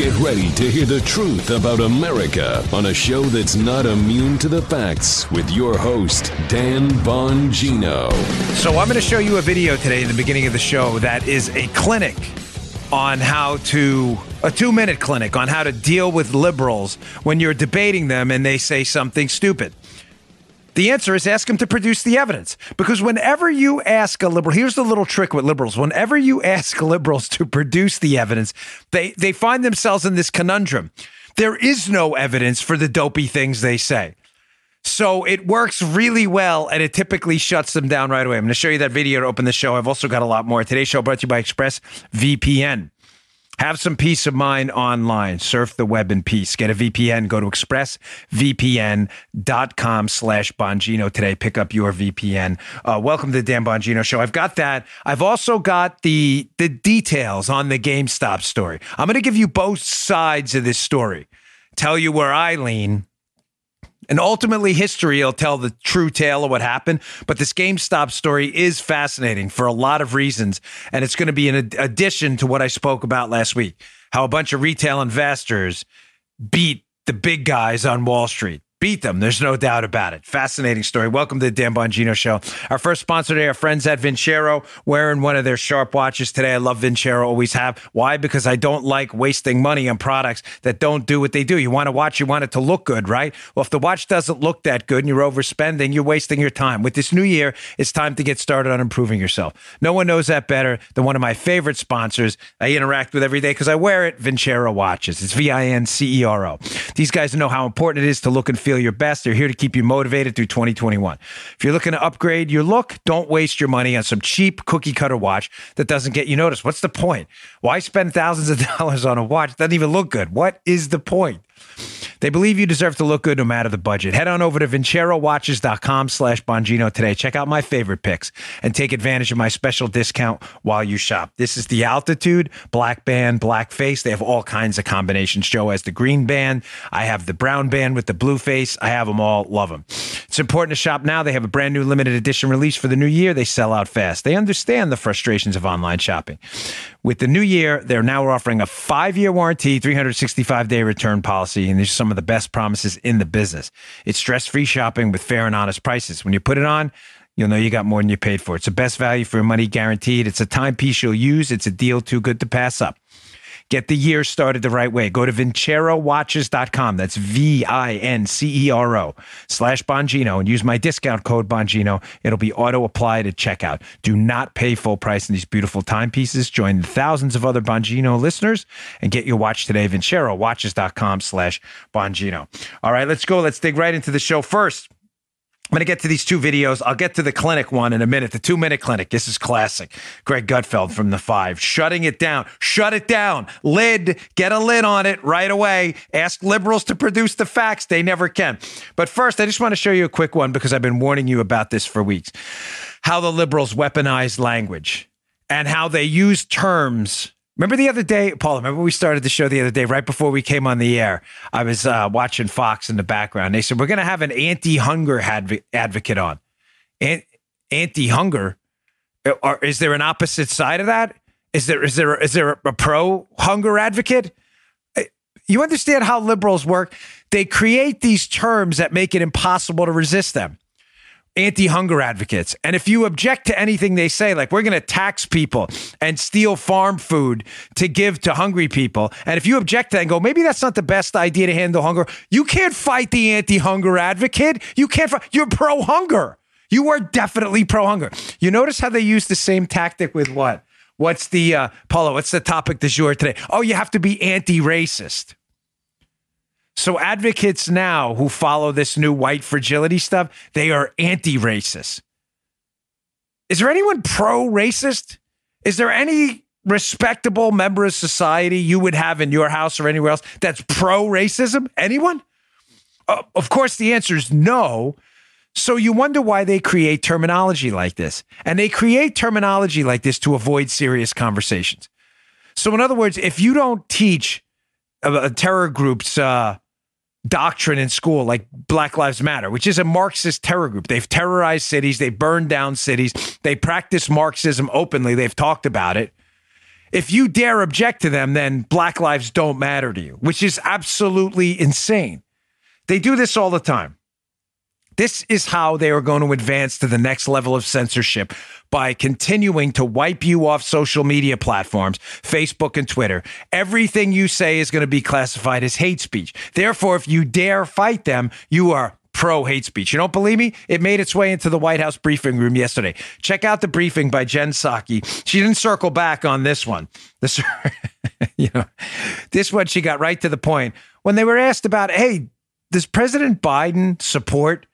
Get ready to hear the truth about America on a show that's not immune to the facts with your host, Dan Bongino. So, I'm going to show you a video today in the beginning of the show that is a clinic on how to, a two minute clinic on how to deal with liberals when you're debating them and they say something stupid. The answer is ask them to produce the evidence. Because whenever you ask a liberal, here's the little trick with liberals. Whenever you ask liberals to produce the evidence, they, they find themselves in this conundrum. There is no evidence for the dopey things they say. So it works really well and it typically shuts them down right away. I'm going to show you that video to open the show. I've also got a lot more. Today's show brought to you by Express VPN. Have some peace of mind online. Surf the web in peace. Get a VPN. Go to expressvpn.com slash Bongino today. Pick up your VPN. Uh, welcome to the Dan Bongino Show. I've got that. I've also got the, the details on the GameStop story. I'm going to give you both sides of this story. Tell you where I lean and ultimately, history will tell the true tale of what happened. But this GameStop story is fascinating for a lot of reasons. And it's going to be an addition to what I spoke about last week how a bunch of retail investors beat the big guys on Wall Street beat them. There's no doubt about it. Fascinating story. Welcome to the Dan Bongino Show. Our first sponsor today, our friends at Vincero, wearing one of their sharp watches today. I love Vincero, always have. Why? Because I don't like wasting money on products that don't do what they do. You want to watch, you want it to look good, right? Well, if the watch doesn't look that good and you're overspending, you're wasting your time. With this new year, it's time to get started on improving yourself. No one knows that better than one of my favorite sponsors I interact with every day because I wear it, Vincero watches. It's V I N C E R O. These guys know how important it is to look and feel feel your best. They're here to keep you motivated through 2021. If you're looking to upgrade your look, don't waste your money on some cheap cookie cutter watch that doesn't get you noticed. What's the point? Why spend thousands of dollars on a watch that doesn't even look good? What is the point? They believe you deserve to look good no matter the budget. Head on over to vincerowatches.com slash Bongino today. Check out my favorite picks and take advantage of my special discount while you shop. This is the Altitude, Black Band, Black Face. They have all kinds of combinations. Joe has the green band. I have the brown band with the blue face. I have them all. Love them. It's important to shop now. They have a brand new limited edition release for the new year. They sell out fast. They understand the frustrations of online shopping. With the new year, they're now offering a five year warranty, 365 day return policy, and these are some of the best promises in the business. It's stress free shopping with fair and honest prices. When you put it on, you'll know you got more than you paid for. It's the best value for your money guaranteed. It's a timepiece you'll use. It's a deal too good to pass up. Get the year started the right way. Go to vincerowatches.com. That's V I N C E R O slash Bongino and use my discount code Bongino. It'll be auto applied at checkout. Do not pay full price in these beautiful timepieces. Join the thousands of other Bongino listeners and get your watch today. Vincerowatches.com slash Bongino. All right, let's go. Let's dig right into the show first. I'm going to get to these two videos. I'll get to the clinic one in a minute. The two minute clinic. This is classic. Greg Gutfeld from the five, shutting it down. Shut it down. Lid, get a lid on it right away. Ask liberals to produce the facts. They never can. But first, I just want to show you a quick one because I've been warning you about this for weeks. How the liberals weaponize language and how they use terms Remember the other day, Paul? Remember we started the show the other day, right before we came on the air. I was uh, watching Fox in the background. They said we're going to have an anti-hunger adv- advocate on. An- anti-hunger. Or is there an opposite side of that? Is there is there is there a pro-hunger advocate? Uh, you understand how liberals work? They create these terms that make it impossible to resist them anti hunger advocates. And if you object to anything they say, like we're going to tax people and steal farm food to give to hungry people, and if you object to that and go, maybe that's not the best idea to handle hunger, you can't fight the anti hunger advocate. You can't fight, you're pro hunger. You are definitely pro hunger. You notice how they use the same tactic with what? What's the, uh, Paulo, what's the topic du jour today? Oh, you have to be anti racist. So advocates now who follow this new white fragility stuff, they are anti-racist. Is there anyone pro-racist? Is there any respectable member of society you would have in your house or anywhere else that's pro-racism? Anyone? Uh, of course, the answer is no. So you wonder why they create terminology like this. And they create terminology like this to avoid serious conversations. So, in other words, if you don't teach a, terror group's uh, doctrine in school, like Black Lives Matter, which is a Marxist terror group. They've terrorized cities, they burned down cities, they practice Marxism openly, they've talked about it. If you dare object to them, then black lives don't matter to you, which is absolutely insane. They do this all the time. This is how they are going to advance to the next level of censorship by continuing to wipe you off social media platforms, Facebook and Twitter. Everything you say is going to be classified as hate speech. Therefore, if you dare fight them, you are pro hate speech. You don't believe me? It made its way into the White House briefing room yesterday. Check out the briefing by Jen Psaki. She didn't circle back on this one. This, you know, this one she got right to the point when they were asked about, hey, does President Biden support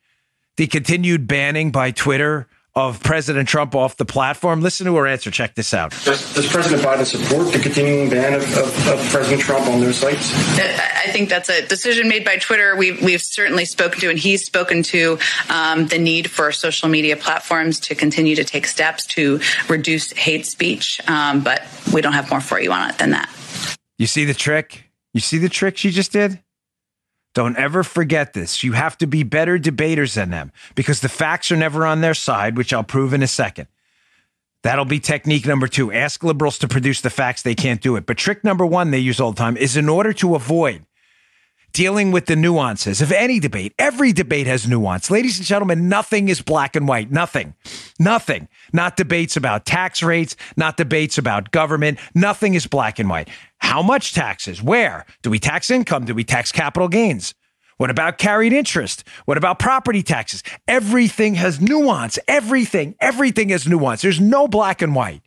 the continued banning by Twitter of President Trump off the platform. Listen to her answer. Check this out. Does, does President Biden support the continuing ban of, of, of, President Trump on their sites? I think that's a decision made by Twitter. We've, we've certainly spoken to, and he's spoken to um, the need for social media platforms to continue to take steps to reduce hate speech. Um, but we don't have more for you on it than that. You see the trick? You see the trick she just did? Don't ever forget this. You have to be better debaters than them because the facts are never on their side, which I'll prove in a second. That'll be technique number two. Ask liberals to produce the facts. They can't do it. But trick number one they use all the time is in order to avoid dealing with the nuances of any debate. Every debate has nuance. Ladies and gentlemen, nothing is black and white. Nothing. Nothing. Not debates about tax rates, not debates about government. Nothing is black and white. How much taxes? Where? Do we tax income? Do we tax capital gains? What about carried interest? What about property taxes? Everything has nuance. Everything, everything has nuance. There's no black and white.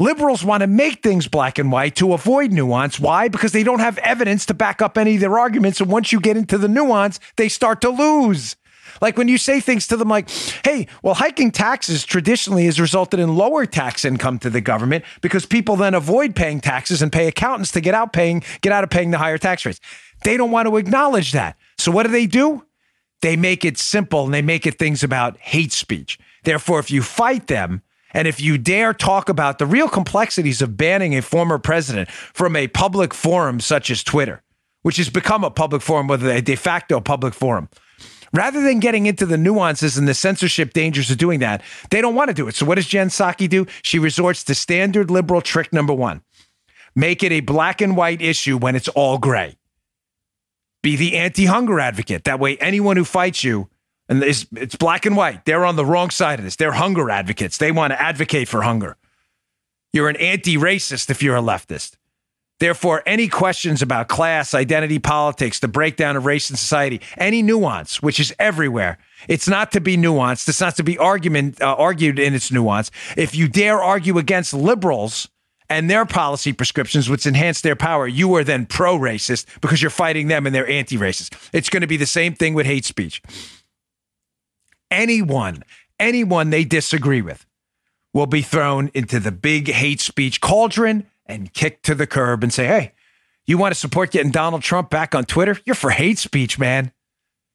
Liberals want to make things black and white to avoid nuance. Why? Because they don't have evidence to back up any of their arguments. And once you get into the nuance, they start to lose. Like when you say things to them like, hey, well, hiking taxes traditionally has resulted in lower tax income to the government because people then avoid paying taxes and pay accountants to get out paying, get out of paying the higher tax rates. They don't want to acknowledge that. So what do they do? They make it simple and they make it things about hate speech. Therefore, if you fight them, and if you dare talk about the real complexities of banning a former president from a public forum such as Twitter, which has become a public forum, whether a de facto public forum, rather than getting into the nuances and the censorship dangers of doing that, they don't want to do it. So what does Jen Psaki do? She resorts to standard liberal trick number one. Make it a black and white issue when it's all gray. Be the anti hunger advocate. That way, anyone who fights you and it's, it's black and white. They're on the wrong side of this. They're hunger advocates. They want to advocate for hunger. You're an anti racist if you're a leftist. Therefore, any questions about class, identity politics, the breakdown of race in society, any nuance, which is everywhere, it's not to be nuanced. It's not to be argument uh, argued in its nuance. If you dare argue against liberals and their policy prescriptions, which enhance their power, you are then pro racist because you're fighting them and they're anti racist. It's going to be the same thing with hate speech anyone, anyone they disagree with will be thrown into the big hate speech cauldron and kick to the curb and say, hey, you want to support getting Donald Trump back on Twitter? You're for hate speech, man.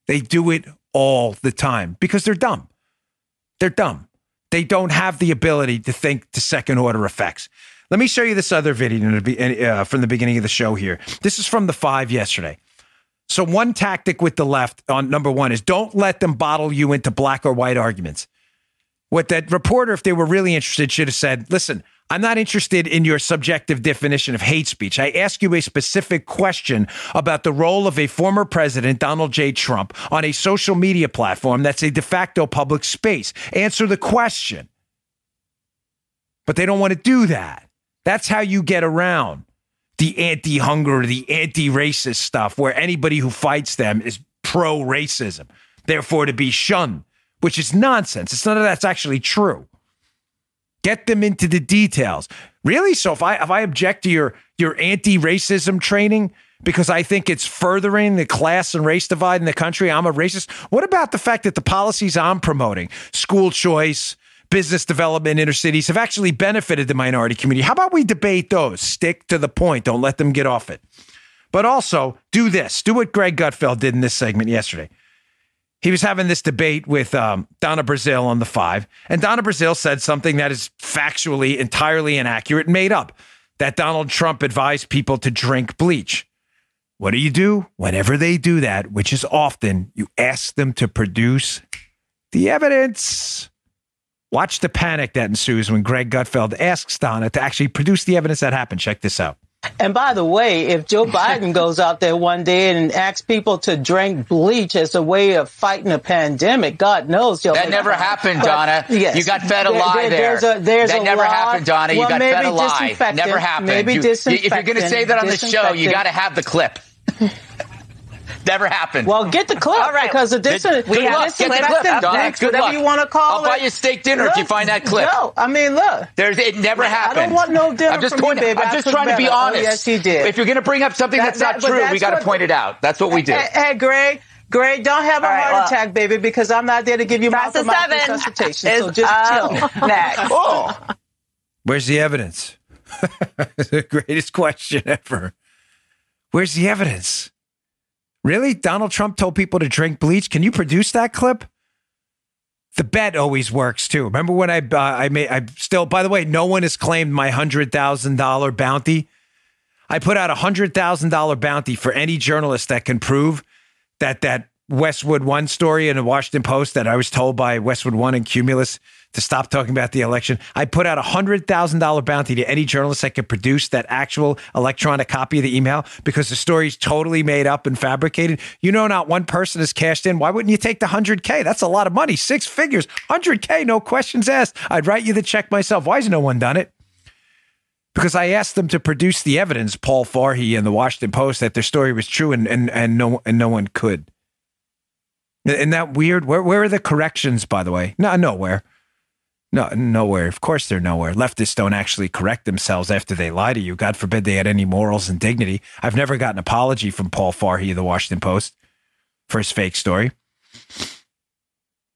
They do it all the time because they're dumb. They're dumb. They don't have the ability to think to second order effects. Let me show you this other video uh, from the beginning of the show here. This is from the five yesterday. So, one tactic with the left on number one is don't let them bottle you into black or white arguments. What that reporter, if they were really interested, should have said, listen, I'm not interested in your subjective definition of hate speech. I ask you a specific question about the role of a former president, Donald J. Trump, on a social media platform that's a de facto public space. Answer the question. But they don't want to do that. That's how you get around the anti hunger, the anti racist stuff, where anybody who fights them is pro racism, therefore to be shunned, which is nonsense. It's none of that's actually true. Get them into the details. Really? So if I if I object to your your anti-racism training because I think it's furthering the class and race divide in the country, I'm a racist. What about the fact that the policies I'm promoting, school choice, business development inner cities have actually benefited the minority community. How about we debate those? Stick to the point. Don't let them get off it. But also do this. Do what Greg Gutfeld did in this segment yesterday. He was having this debate with um, Donna Brazile on the five, and Donna Brazile said something that is factually entirely inaccurate and made up that Donald Trump advised people to drink bleach. What do you do? Whenever they do that, which is often, you ask them to produce the evidence. Watch the panic that ensues when Greg Gutfeld asks Donna to actually produce the evidence that happened. Check this out. And by the way, if Joe Biden goes out there one day and asks people to drink bleach as a way of fighting a pandemic, God knows Joe. that never happened, Donna. Yes, you got fed a lie there. There's a, there's that never lot, happened, Donna. You well, got fed a lie. Never happened. Maybe you, if you're going to say that on the show, you got to have the clip. Never happened. Well, get the clip. All right. Because the dis- good, good luck. Get the clip. Donna, good whatever luck. you want to call I'll it. I'll buy you steak dinner look, if you find that clip. No, I mean, look. There's, it never happened. I don't want no dinner I'm just from pointing, you, baby. I'm just trying to be honest. Oh, yes, he did. If you're going to bring up something that, that's not true, that's we got to point it out. That's what we do. Hey, hey Greg. Greg, don't have a right, heart well, attack, baby, because I'm not there to give you mouth to mouth resuscitation. So just uh, chill. Next. Oh. Where's the evidence? the greatest question ever. Where's the evidence? Really? Donald Trump told people to drink bleach? Can you produce that clip? The bet always works too. Remember when I uh, I made I still by the way, no one has claimed my $100,000 bounty. I put out a $100,000 bounty for any journalist that can prove that that Westwood One story in the Washington Post that I was told by Westwood One and Cumulus to stop talking about the election. I put out a hundred thousand dollar bounty to any journalist that could produce that actual electronic copy of the email because the story is totally made up and fabricated. You know, not one person has cashed in. Why wouldn't you take the hundred K? That's a lot of money, six figures, hundred K, no questions asked. I'd write you the check myself. Why has no one done it? Because I asked them to produce the evidence, Paul Farhi and the Washington Post, that their story was true, and and and no and no one could. Isn't that weird? Where where are the corrections, by the way? No, nowhere. No, nowhere. Of course they're nowhere. Leftists don't actually correct themselves after they lie to you. God forbid they had any morals and dignity. I've never got an apology from Paul Farhi of the Washington Post for his fake story.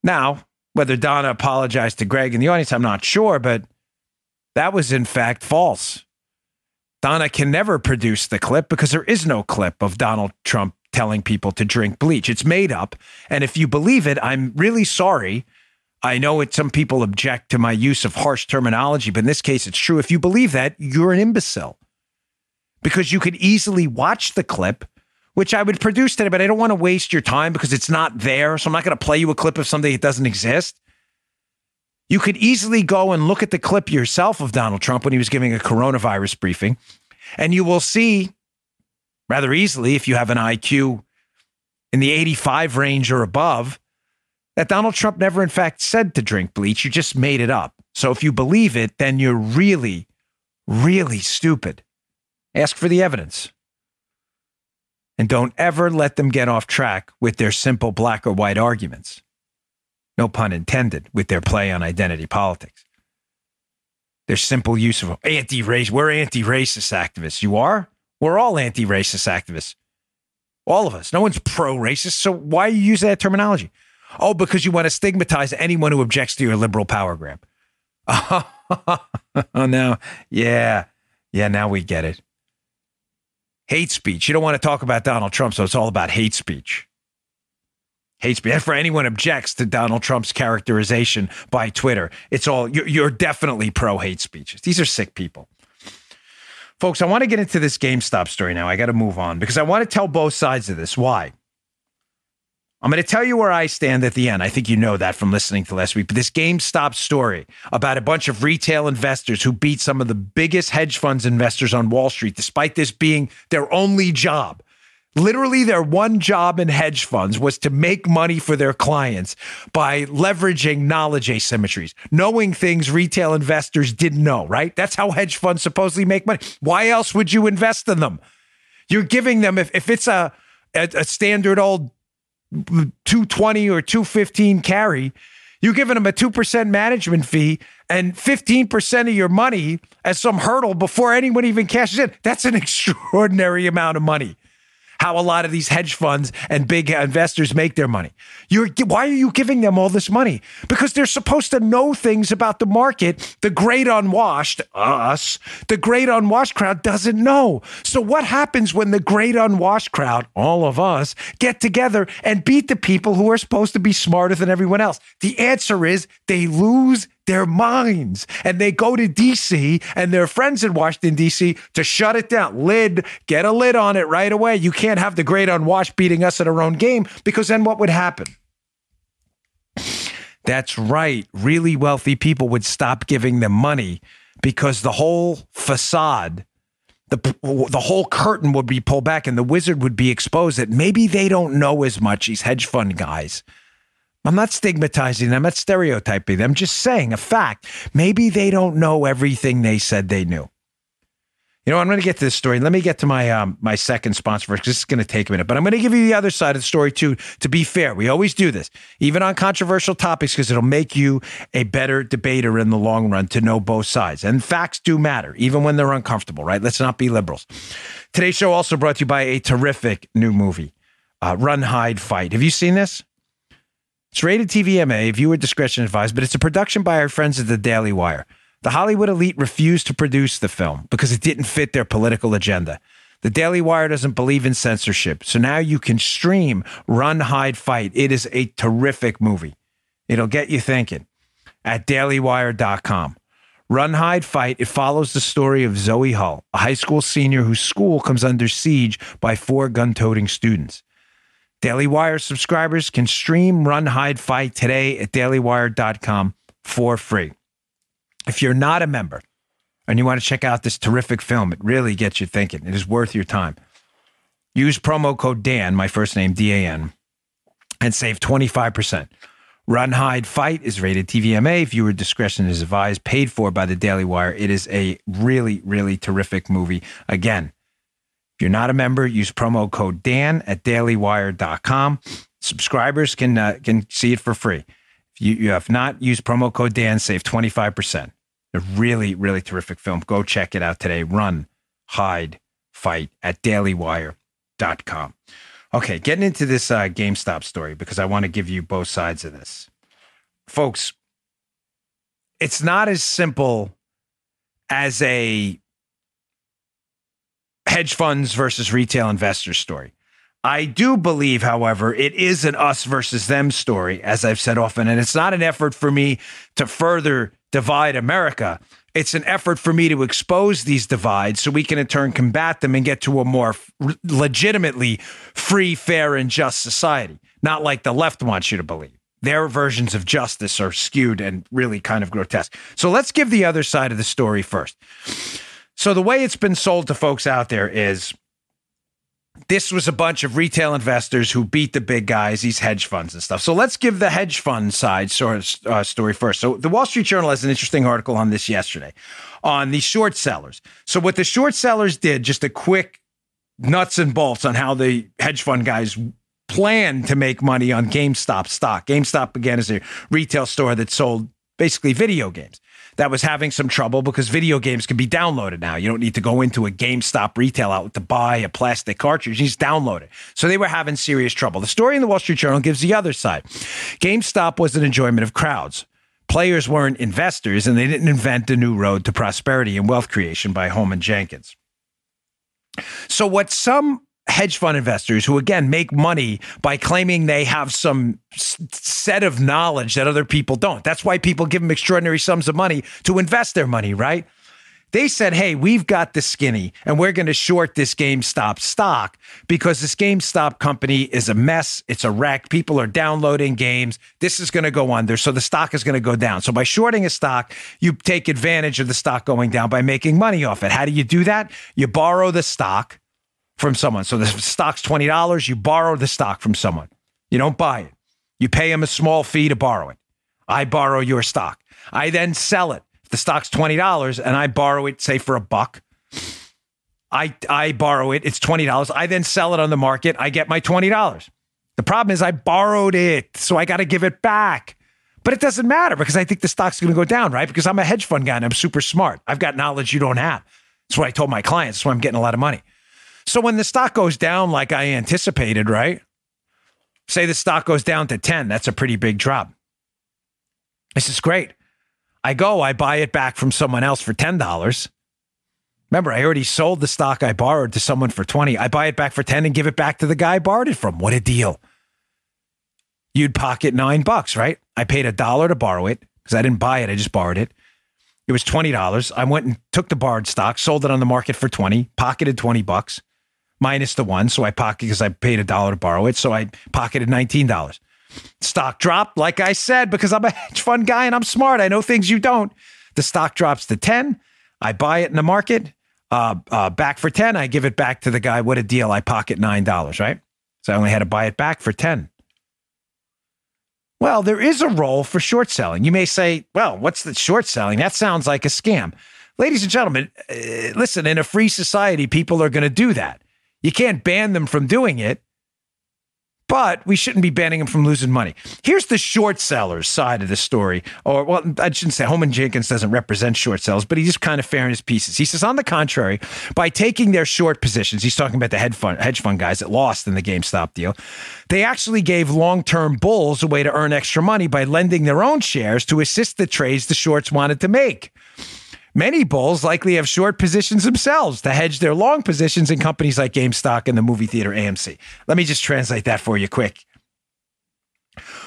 Now, whether Donna apologized to Greg in the audience, I'm not sure, but that was in fact false. Donna can never produce the clip because there is no clip of Donald Trump telling people to drink bleach. It's made up. And if you believe it, I'm really sorry. I know it some people object to my use of harsh terminology, but in this case it's true. If you believe that, you're an imbecile. Because you could easily watch the clip, which I would produce today, but I don't want to waste your time because it's not there. So I'm not going to play you a clip of something that doesn't exist. You could easily go and look at the clip yourself of Donald Trump when he was giving a coronavirus briefing, and you will see rather easily if you have an IQ in the 85 range or above that Donald Trump never, in fact, said to drink bleach. You just made it up. So if you believe it, then you're really, really stupid. Ask for the evidence. And don't ever let them get off track with their simple black or white arguments. No pun intended with their play on identity politics. Their simple use of anti race. We're anti racist activists. You are? We're all anti racist activists. All of us. No one's pro racist. So why you use that terminology? Oh, because you want to stigmatize anyone who objects to your liberal power grab. oh, now, yeah. Yeah, now we get it. Hate speech. You don't want to talk about Donald Trump, so it's all about hate speech. Hate speech. For anyone objects to Donald Trump's characterization by Twitter, it's all, you're definitely pro hate speech. These are sick people. Folks, I want to get into this GameStop story now. I got to move on because I want to tell both sides of this. Why? I'm going to tell you where I stand at the end. I think you know that from listening to last week. But this GameStop story about a bunch of retail investors who beat some of the biggest hedge funds investors on Wall Street, despite this being their only job. Literally, their one job in hedge funds was to make money for their clients by leveraging knowledge asymmetries, knowing things retail investors didn't know, right? That's how hedge funds supposedly make money. Why else would you invest in them? You're giving them, if, if it's a, a, a standard old 220 or 215 carry, you're giving them a 2% management fee and 15% of your money as some hurdle before anyone even cashes in. That's an extraordinary amount of money how a lot of these hedge funds and big investors make their money. You're, why are you giving them all this money? Because they're supposed to know things about the market. The great unwashed, us, the great unwashed crowd doesn't know. So what happens when the great unwashed crowd, all of us, get together and beat the people who are supposed to be smarter than everyone else? The answer is they lose their minds and they go to DC and their friends in Washington, DC to shut it down. Lid, get a lid on it right away. You can't have the great unwashed beating us at our own game because then what would happen? That's right. Really wealthy people would stop giving them money because the whole facade, the, the whole curtain would be pulled back and the wizard would be exposed that maybe they don't know as much, these hedge fund guys. I'm not stigmatizing them, I'm not stereotyping them, I'm just saying a fact. Maybe they don't know everything they said they knew. You know, I'm going to get to this story. Let me get to my um, my second sponsor first because this is going to take a minute. But I'm going to give you the other side of the story too. To be fair, we always do this, even on controversial topics, because it'll make you a better debater in the long run to know both sides. And facts do matter, even when they're uncomfortable. Right? Let's not be liberals. Today's show also brought to you by a terrific new movie, uh, Run, Hide, Fight. Have you seen this? It's rated TVMA, viewer discretion advised, but it's a production by our friends at the Daily Wire. The Hollywood elite refused to produce the film because it didn't fit their political agenda. The Daily Wire doesn't believe in censorship. So now you can stream Run, Hide, Fight. It is a terrific movie. It'll get you thinking at dailywire.com. Run, Hide, Fight. It follows the story of Zoe Hull, a high school senior whose school comes under siege by four gun toting students. Daily Wire subscribers can stream Run, Hide, Fight today at dailywire.com for free. If you're not a member and you want to check out this terrific film, it really gets you thinking. It is worth your time. Use promo code Dan, my first name, D A N, and save 25%. Run, Hide, Fight is rated TVMA. Viewer discretion is advised, paid for by the Daily Wire. It is a really, really terrific movie. Again, you're not a member, use promo code Dan at dailywire.com. Subscribers can uh, can see it for free. If you, you have not used promo code Dan, save 25%. A really, really terrific film. Go check it out today. Run, hide, fight at dailywire.com. Okay, getting into this uh, GameStop story because I want to give you both sides of this. Folks, it's not as simple as a hedge funds versus retail investors story. I do believe, however, it is an us versus them story, as I've said often. And it's not an effort for me to further divide America. It's an effort for me to expose these divides so we can in turn combat them and get to a more legitimately free, fair, and just society, not like the left wants you to believe. Their versions of justice are skewed and really kind of grotesque. So let's give the other side of the story first. So, the way it's been sold to folks out there is this was a bunch of retail investors who beat the big guys, these hedge funds and stuff. So let's give the hedge fund side sort of, uh, story first. So the Wall Street Journal has an interesting article on this yesterday on the short sellers. So what the short sellers did, just a quick nuts and bolts on how the hedge fund guys plan to make money on GameStop stock. GameStop again is a retail store that sold basically video games that was having some trouble because video games can be downloaded now. You don't need to go into a GameStop retail outlet to buy a plastic cartridge. You just download it. So they were having serious trouble. The story in the Wall Street Journal gives the other side. GameStop was an enjoyment of crowds. Players weren't investors, and they didn't invent a new road to prosperity and wealth creation by Holman Jenkins. So, what some hedge fund investors who again make money by claiming they have some set of knowledge that other people don't. That's why people give them extraordinary sums of money to invest their money, right? They said, "Hey, we've got the skinny and we're going to short this GameStop stock because this GameStop company is a mess. It's a wreck. People are downloading games. This is going to go under, so the stock is going to go down. So by shorting a stock, you take advantage of the stock going down by making money off it. How do you do that? You borrow the stock from someone. So the stock's $20. You borrow the stock from someone. You don't buy it. You pay them a small fee to borrow it. I borrow your stock. I then sell it. If the stock's $20 and I borrow it, say for a buck, I, I borrow it. It's $20. I then sell it on the market. I get my $20. The problem is I borrowed it. So I got to give it back. But it doesn't matter because I think the stock's going to go down, right? Because I'm a hedge fund guy and I'm super smart. I've got knowledge you don't have. That's what I told my clients. That's why I'm getting a lot of money. So when the stock goes down like I anticipated, right? Say the stock goes down to 10, that's a pretty big drop. This is great. I go, I buy it back from someone else for $10. Remember, I already sold the stock I borrowed to someone for 20. I buy it back for 10 and give it back to the guy I borrowed it from. What a deal. You'd pocket 9 bucks, right? I paid a dollar to borrow it because I didn't buy it, I just borrowed it. It was $20. I went and took the borrowed stock, sold it on the market for 20, pocketed 20 bucks minus the one. So I pocket because I paid a dollar to borrow it. So I pocketed $19. Stock dropped, like I said, because I'm a hedge fund guy and I'm smart. I know things you don't. The stock drops to 10. I buy it in the market, uh, uh, back for 10. I give it back to the guy. What a deal. I pocket $9, right? So I only had to buy it back for 10. Well, there is a role for short selling. You may say, well, what's the short selling? That sounds like a scam. Ladies and gentlemen, uh, listen, in a free society, people are going to do that. You can't ban them from doing it but we shouldn't be banning them from losing money. Here's the short sellers side of the story. Or, well, I shouldn't say Holman Jenkins doesn't represent short sellers, but he's just kind of fair in his pieces. He says, on the contrary, by taking their short positions, he's talking about the hedge fund, hedge fund guys that lost in the GameStop deal, they actually gave long term bulls a way to earn extra money by lending their own shares to assist the trades the shorts wanted to make. Many bulls likely have short positions themselves to hedge their long positions in companies like GameStop and the movie theater AMC. Let me just translate that for you quick.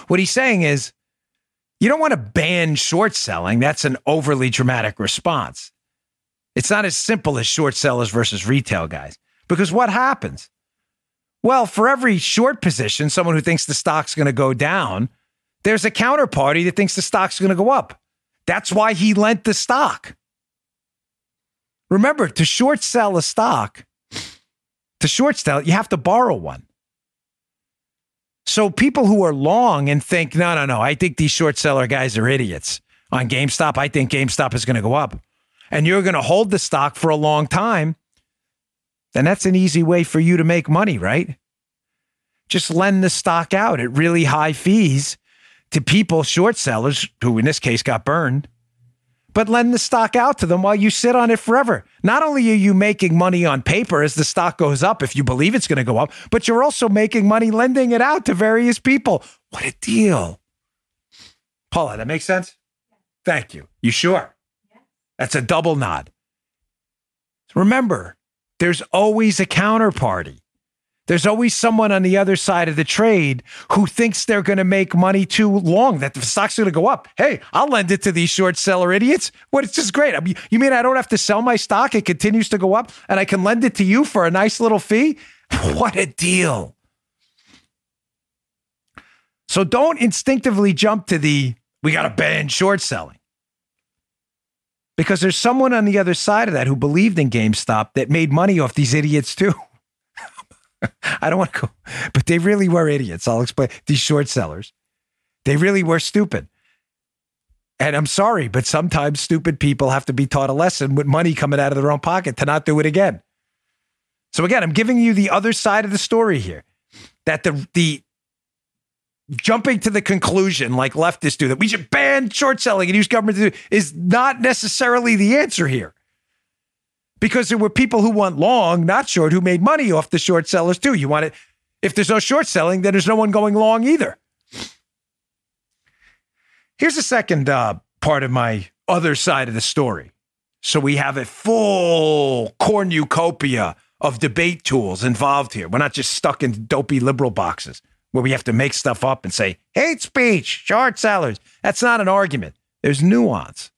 What he's saying is you don't want to ban short selling. That's an overly dramatic response. It's not as simple as short sellers versus retail guys. Because what happens? Well, for every short position, someone who thinks the stock's going to go down, there's a counterparty that thinks the stock's going to go up. That's why he lent the stock. Remember, to short sell a stock, to short sell, you have to borrow one. So people who are long and think, no, no, no, I think these short seller guys are idiots. On GameStop, I think GameStop is going to go up. And you're going to hold the stock for a long time. Then that's an easy way for you to make money, right? Just lend the stock out at really high fees to people, short sellers, who in this case got burned but lend the stock out to them while you sit on it forever. Not only are you making money on paper as the stock goes up, if you believe it's going to go up, but you're also making money lending it out to various people. What a deal. Paula, that makes sense? Thank you. You sure? That's a double nod. Remember, there's always a counterparty. There's always someone on the other side of the trade who thinks they're going to make money too long, that the stock's going to go up. Hey, I'll lend it to these short seller idiots. What? It's just great. I mean, you mean I don't have to sell my stock? It continues to go up and I can lend it to you for a nice little fee? What a deal. So don't instinctively jump to the we got to ban short selling. Because there's someone on the other side of that who believed in GameStop that made money off these idiots too. I don't want to go, but they really were idiots. I'll explain. These short sellers, they really were stupid. And I'm sorry, but sometimes stupid people have to be taught a lesson with money coming out of their own pocket to not do it again. So again, I'm giving you the other side of the story here. That the the jumping to the conclusion, like leftists do, that we should ban short selling and use government to do is not necessarily the answer here because there were people who want long, not short, who made money off the short sellers too. You want it. If there's no short selling, then there's no one going long either. Here's the second uh, part of my other side of the story. So we have a full cornucopia of debate tools involved here. We're not just stuck in dopey liberal boxes where we have to make stuff up and say hate speech, short sellers. That's not an argument. There's nuance.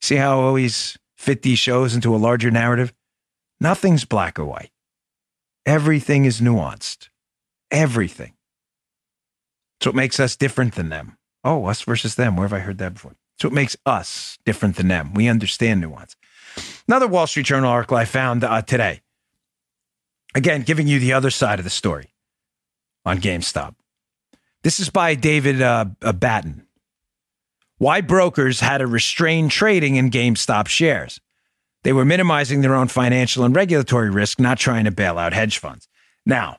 See how always fit these shows into a larger narrative? Nothing's black or white. Everything is nuanced. Everything. It's what makes us different than them. Oh, us versus them. Where have I heard that before? It's what makes us different than them. We understand nuance. Another Wall Street Journal article I found uh, today. Again, giving you the other side of the story on GameStop. This is by David uh Batten why brokers had to restrain trading in GameStop shares. They were minimizing their own financial and regulatory risk, not trying to bail out hedge funds. Now,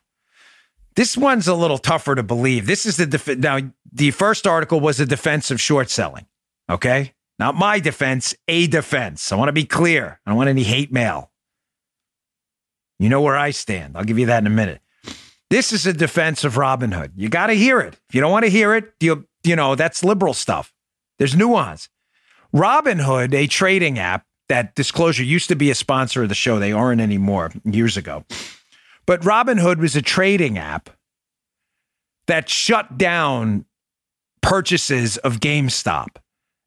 this one's a little tougher to believe. This is the def- now the first article was a defense of short selling. Okay, not my defense, a defense. I want to be clear. I don't want any hate mail. You know where I stand. I'll give you that in a minute. This is a defense of Robinhood. You got to hear it. If you don't want to hear it, you you know that's liberal stuff. There's nuance. Robinhood, a trading app that disclosure used to be a sponsor of the show. They aren't anymore years ago. But Robinhood was a trading app that shut down purchases of GameStop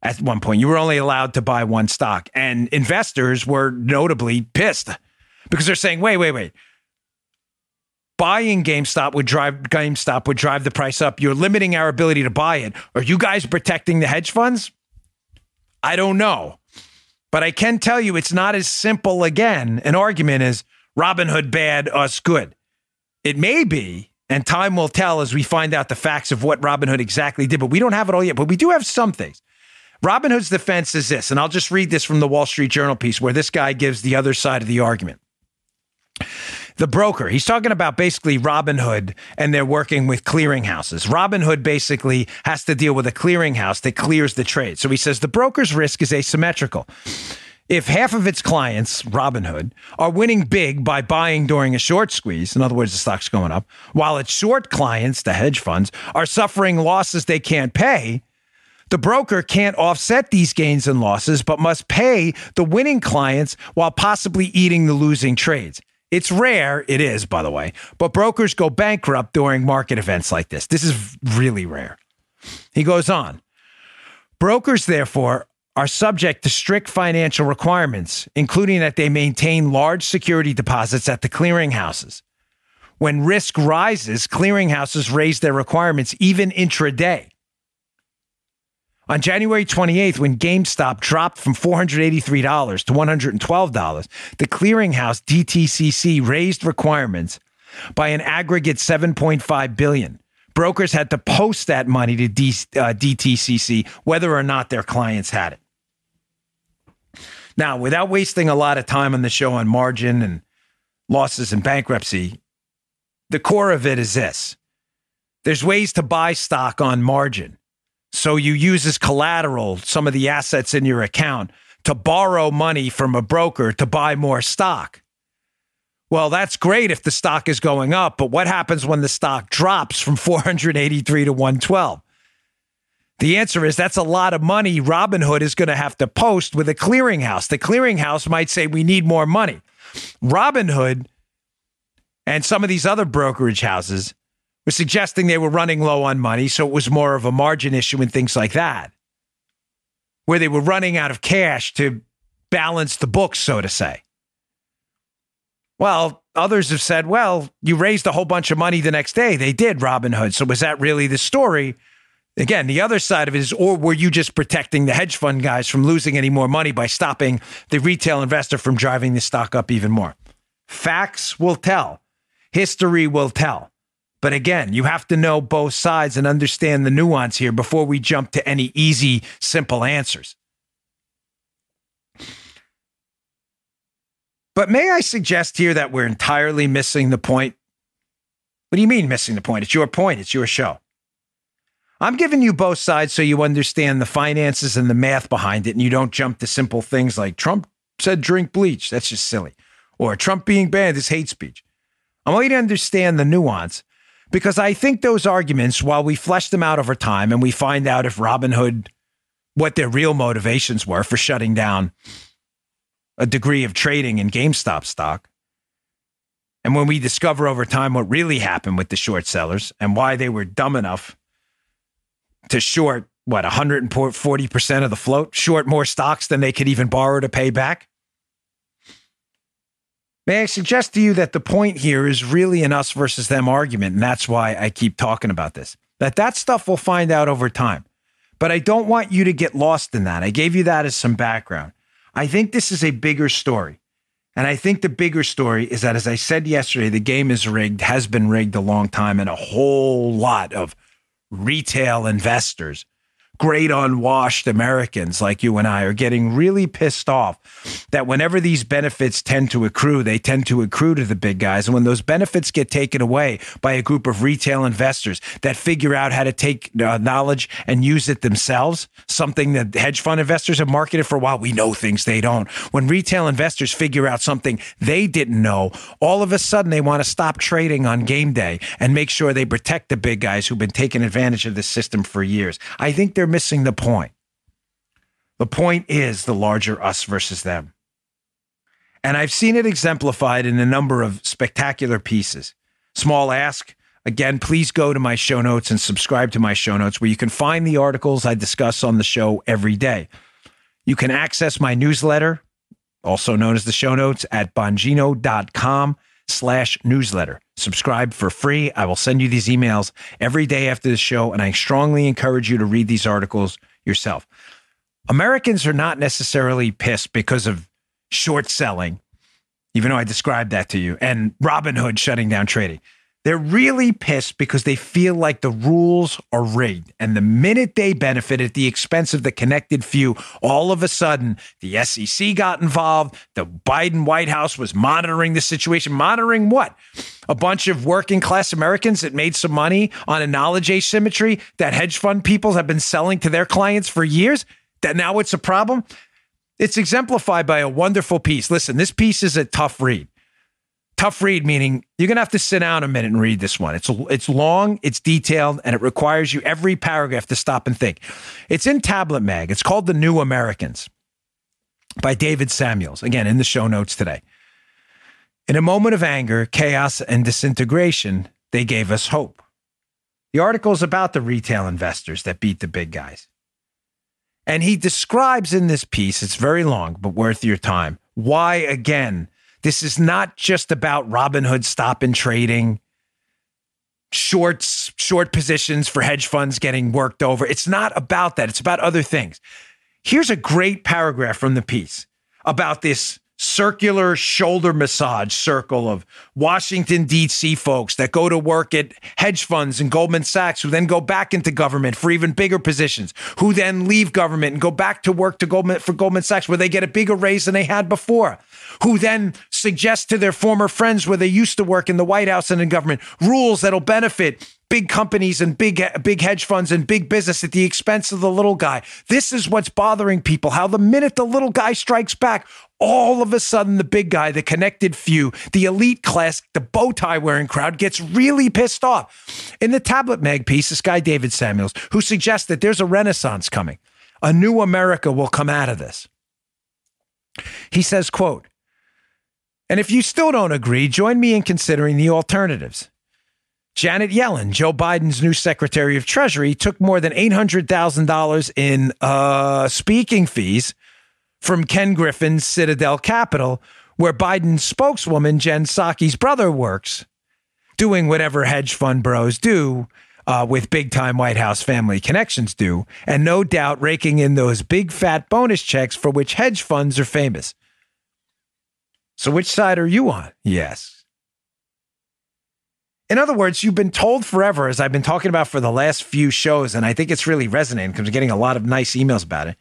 at one point. You were only allowed to buy one stock. And investors were notably pissed because they're saying, wait, wait, wait. Buying GameStop would drive GameStop would drive the price up. You're limiting our ability to buy it. Are you guys protecting the hedge funds? I don't know. But I can tell you it's not as simple again. An argument is Robinhood bad, us good. It may be, and time will tell as we find out the facts of what Robinhood exactly did, but we don't have it all yet. But we do have some things. Robinhood's defense is this, and I'll just read this from the Wall Street Journal piece where this guy gives the other side of the argument the broker. He's talking about basically Robinhood and they're working with clearinghouses. Robinhood basically has to deal with a clearinghouse that clears the trade. So he says the broker's risk is asymmetrical. If half of its clients, Robinhood, are winning big by buying during a short squeeze, in other words, the stock's going up, while its short clients, the hedge funds, are suffering losses they can't pay, the broker can't offset these gains and losses, but must pay the winning clients while possibly eating the losing trades. It's rare, it is, by the way, but brokers go bankrupt during market events like this. This is really rare. He goes on Brokers, therefore, are subject to strict financial requirements, including that they maintain large security deposits at the clearinghouses. When risk rises, clearinghouses raise their requirements even intraday. On January 28th, when GameStop dropped from $483 to $112, the clearinghouse DTCC raised requirements by an aggregate 7.5 billion. Brokers had to post that money to D, uh, DTCC whether or not their clients had it. Now, without wasting a lot of time on the show on margin and losses and bankruptcy, the core of it is this. There's ways to buy stock on margin so you use as collateral some of the assets in your account to borrow money from a broker to buy more stock. Well, that's great if the stock is going up, but what happens when the stock drops from 483 to 112? The answer is that's a lot of money Robinhood is going to have to post with a clearinghouse. The clearinghouse might say we need more money. Robinhood and some of these other brokerage houses was suggesting they were running low on money, so it was more of a margin issue and things like that, where they were running out of cash to balance the books, so to say. Well, others have said, well, you raised a whole bunch of money the next day. They did, Robinhood. So was that really the story? Again, the other side of it is, or were you just protecting the hedge fund guys from losing any more money by stopping the retail investor from driving the stock up even more? Facts will tell. History will tell. But again, you have to know both sides and understand the nuance here before we jump to any easy, simple answers. But may I suggest here that we're entirely missing the point? What do you mean missing the point? It's your point, it's your show. I'm giving you both sides so you understand the finances and the math behind it and you don't jump to simple things like Trump said drink bleach. That's just silly. Or Trump being banned is hate speech. I want you to understand the nuance because I think those arguments, while we flesh them out over time and we find out if Robinhood, what their real motivations were for shutting down a degree of trading in GameStop stock, and when we discover over time what really happened with the short sellers and why they were dumb enough to short, what, 140% of the float, short more stocks than they could even borrow to pay back, May I suggest to you that the point here is really an us versus them argument, and that's why I keep talking about this. That that stuff we'll find out over time. But I don't want you to get lost in that. I gave you that as some background. I think this is a bigger story. And I think the bigger story is that, as I said yesterday, the game is rigged, has been rigged a long time, and a whole lot of retail investors great unwashed Americans like you and I are getting really pissed off that whenever these benefits tend to accrue, they tend to accrue to the big guys. And when those benefits get taken away by a group of retail investors that figure out how to take uh, knowledge and use it themselves, something that hedge fund investors have marketed for a while, we know things they don't. When retail investors figure out something they didn't know, all of a sudden they want to stop trading on game day and make sure they protect the big guys who've been taking advantage of this system for years. I think they're they're missing the point. The point is the larger us versus them. And I've seen it exemplified in a number of spectacular pieces. Small ask. Again, please go to my show notes and subscribe to my show notes where you can find the articles I discuss on the show every day. You can access my newsletter, also known as the show notes, at bongino.com slash newsletter. Subscribe for free. I will send you these emails every day after the show, and I strongly encourage you to read these articles yourself. Americans are not necessarily pissed because of short selling, even though I described that to you, and Robinhood shutting down trading. They're really pissed because they feel like the rules are rigged. And the minute they benefit at the expense of the connected few, all of a sudden the SEC got involved. The Biden White House was monitoring the situation. Monitoring what? A bunch of working class Americans that made some money on a knowledge asymmetry that hedge fund people have been selling to their clients for years. That now it's a problem. It's exemplified by a wonderful piece. Listen, this piece is a tough read tough read meaning you're going to have to sit down a minute and read this one. It's it's long it's detailed and it requires you every paragraph to stop and think. It's in tablet mag. It's called the new americans by david samuels. Again in the show notes today. In a moment of anger chaos and disintegration they gave us hope. The article is about the retail investors that beat the big guys. And he describes in this piece it's very long but worth your time why again this is not just about Robinhood stop and trading, shorts, short positions for hedge funds getting worked over. It's not about that. It's about other things. Here's a great paragraph from the piece about this circular shoulder massage circle of Washington, D.C. folks that go to work at hedge funds and Goldman Sachs, who then go back into government for even bigger positions, who then leave government and go back to work to Goldman for Goldman Sachs, where they get a bigger raise than they had before, who then suggest to their former friends where they used to work in the White House and in government rules that'll benefit big companies and big big hedge funds and big business at the expense of the little guy. This is what's bothering people. How the minute the little guy strikes back, all of a sudden the big guy, the connected few, the elite class, the bow tie wearing crowd gets really pissed off. In the tablet mag piece, this guy David Samuels, who suggests that there's a renaissance coming, a new America will come out of this. He says, quote, and if you still don't agree, join me in considering the alternatives. Janet Yellen, Joe Biden's new Secretary of Treasury, took more than $800,000 in uh, speaking fees from Ken Griffin's Citadel Capital, where Biden's spokeswoman, Jen Psaki's brother, works, doing whatever hedge fund bros do uh, with big time White House family connections do, and no doubt raking in those big fat bonus checks for which hedge funds are famous. So, which side are you on? Yes. In other words, you've been told forever, as I've been talking about for the last few shows, and I think it's really resonating because I'm getting a lot of nice emails about it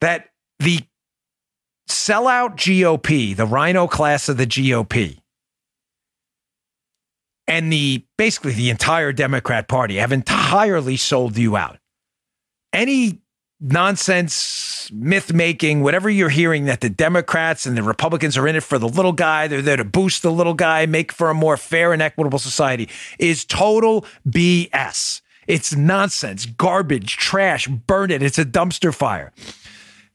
that the sellout GOP, the RINO class of the GOP, and the basically the entire Democrat Party have entirely sold you out. Any nonsense, myth making, whatever you're hearing that the Democrats and the Republicans are in it for the little guy, they're there to boost the little guy, make for a more fair and equitable society, is total BS. It's nonsense, garbage, trash, burn it. It's a dumpster fire.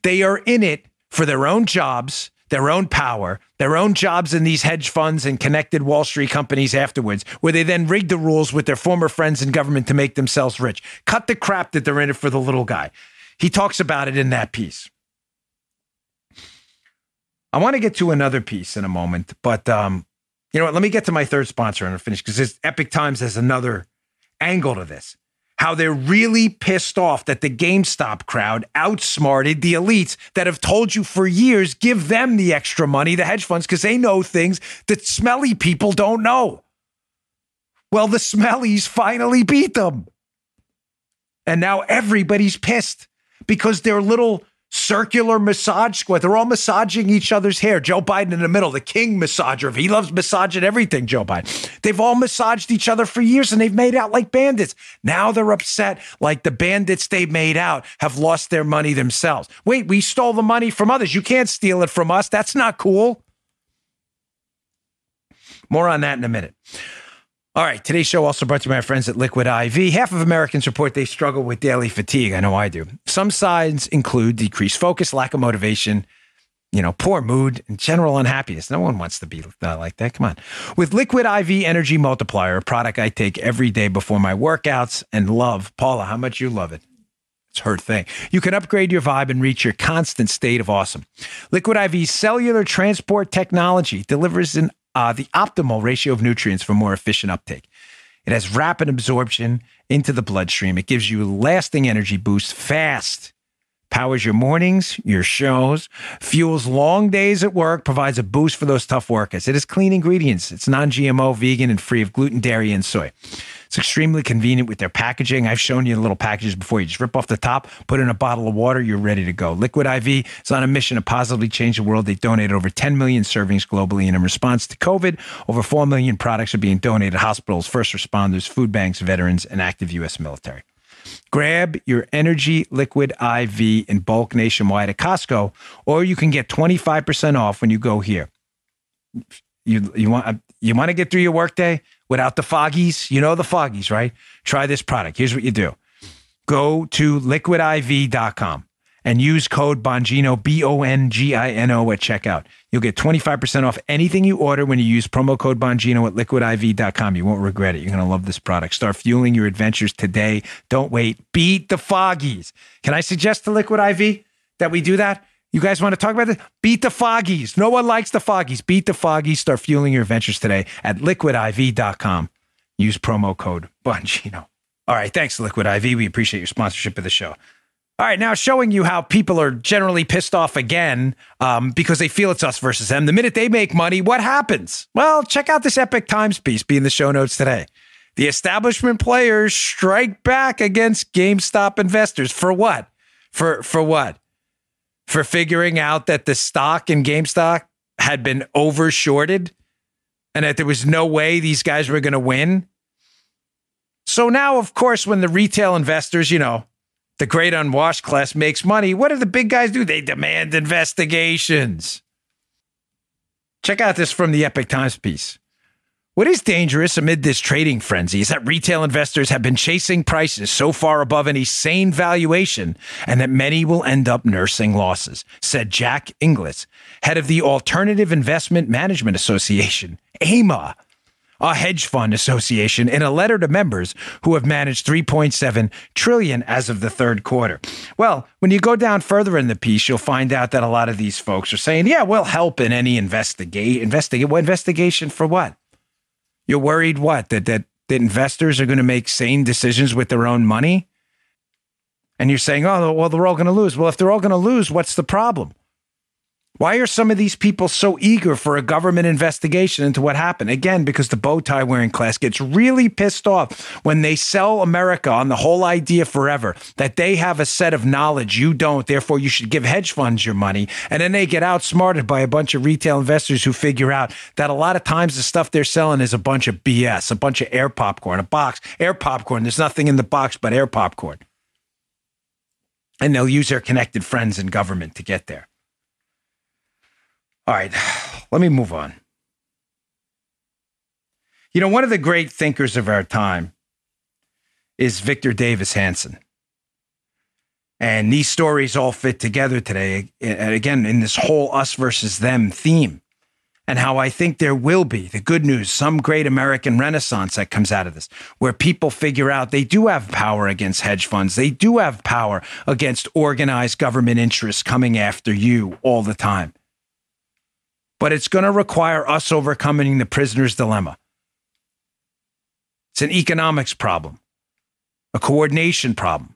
They are in it for their own jobs, their own power, their own jobs in these hedge funds and connected Wall Street companies afterwards, where they then rig the rules with their former friends in government to make themselves rich. Cut the crap that they're in it for the little guy. He talks about it in that piece. I want to get to another piece in a moment, but um, you know what? Let me get to my third sponsor and finish because Epoch Times has another angle to this how they're really pissed off that the GameStop crowd outsmarted the elites that have told you for years give them the extra money, the hedge funds, because they know things that smelly people don't know. Well, the smellies finally beat them. And now everybody's pissed because they're little circular massage squad. They're all massaging each other's hair. Joe Biden in the middle, the king massager. He loves massaging everything, Joe Biden. They've all massaged each other for years and they've made out like bandits. Now they're upset like the bandits they made out have lost their money themselves. Wait, we stole the money from others. You can't steal it from us. That's not cool. More on that in a minute. All right. Today's show also brought to my friends at Liquid IV. Half of Americans report they struggle with daily fatigue. I know I do. Some signs include decreased focus, lack of motivation, you know, poor mood, and general unhappiness. No one wants to be uh, like that. Come on. With Liquid IV Energy Multiplier, a product I take every day before my workouts and love. Paula, how much you love it. It's her thing. You can upgrade your vibe and reach your constant state of awesome. Liquid IV's cellular transport technology delivers an uh, the optimal ratio of nutrients for more efficient uptake. It has rapid absorption into the bloodstream. It gives you lasting energy boost fast powers your mornings, your shows, fuels long days at work, provides a boost for those tough workers. It has clean ingredients. It's non GMO, vegan, and free of gluten, dairy, and soy. It's extremely convenient with their packaging. I've shown you the little packages before. You just rip off the top, put in a bottle of water, you're ready to go. Liquid IV is on a mission to positively change the world. They donated over 10 million servings globally. And in response to COVID, over 4 million products are being donated to hospitals, first responders, food banks, veterans, and active U.S. military. Grab your Energy Liquid IV in bulk nationwide at Costco, or you can get 25% off when you go here. You, you want you want to get through your workday without the foggies? You know the foggies, right? Try this product. Here's what you do. Go to liquidiv.com and use code Bongino, B O N G I N O, at checkout. You'll get 25% off anything you order when you use promo code Bongino at liquidiv.com. You won't regret it. You're going to love this product. Start fueling your adventures today. Don't wait. Beat the foggies. Can I suggest to Liquid IV that we do that? You guys want to talk about this? Beat the foggies. No one likes the foggies. Beat the foggies. Start fueling your adventures today at liquidiv.com. Use promo code Bongino. All right. Thanks, Liquid IV. We appreciate your sponsorship of the show. All right, now showing you how people are generally pissed off again um, because they feel it's us versus them. The minute they make money, what happens? Well, check out this Epoch Times piece, be in the show notes today. The establishment players strike back against GameStop investors for what? For for what? For figuring out that the stock in GameStop had been overshorted and that there was no way these guys were going to win. So now, of course, when the retail investors, you know, the great unwashed class makes money. What do the big guys do? They demand investigations. Check out this from the Epoch Times piece. What is dangerous amid this trading frenzy is that retail investors have been chasing prices so far above any sane valuation and that many will end up nursing losses, said Jack Inglis, head of the Alternative Investment Management Association, AIMA, a hedge fund association in a letter to members who have managed 3.7 trillion as of the third quarter. Well, when you go down further in the piece, you'll find out that a lot of these folks are saying, "Yeah, we'll help in any investigate investigate investigation for what? You're worried what that that that investors are going to make sane decisions with their own money?" And you're saying, "Oh, well, they're all going to lose." Well, if they're all going to lose, what's the problem? Why are some of these people so eager for a government investigation into what happened? Again, because the bow tie wearing class gets really pissed off when they sell America on the whole idea forever that they have a set of knowledge you don't, therefore you should give hedge funds your money. And then they get outsmarted by a bunch of retail investors who figure out that a lot of times the stuff they're selling is a bunch of BS, a bunch of air popcorn, a box, air popcorn. There's nothing in the box but air popcorn. And they'll use their connected friends in government to get there. All right, let me move on. You know, one of the great thinkers of our time is Victor Davis Hanson. And these stories all fit together today, uh, again, in this whole us versus them theme. And how I think there will be the good news, some great American renaissance that comes out of this, where people figure out they do have power against hedge funds. They do have power against organized government interests coming after you all the time but it's going to require us overcoming the prisoner's dilemma. It's an economics problem, a coordination problem.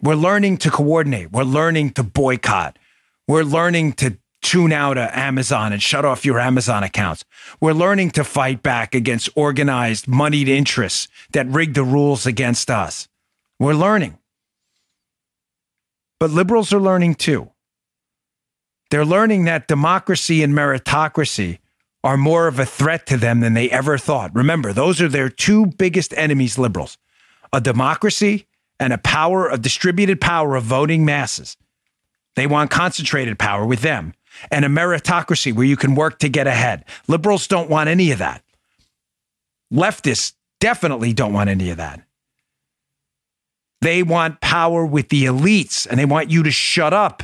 We're learning to coordinate, we're learning to boycott, we're learning to tune out of Amazon and shut off your Amazon accounts. We're learning to fight back against organized, moneyed interests that rig the rules against us. We're learning. But liberals are learning too. They're learning that democracy and meritocracy are more of a threat to them than they ever thought. Remember, those are their two biggest enemies, liberals a democracy and a power, a distributed power of voting masses. They want concentrated power with them and a meritocracy where you can work to get ahead. Liberals don't want any of that. Leftists definitely don't want any of that. They want power with the elites and they want you to shut up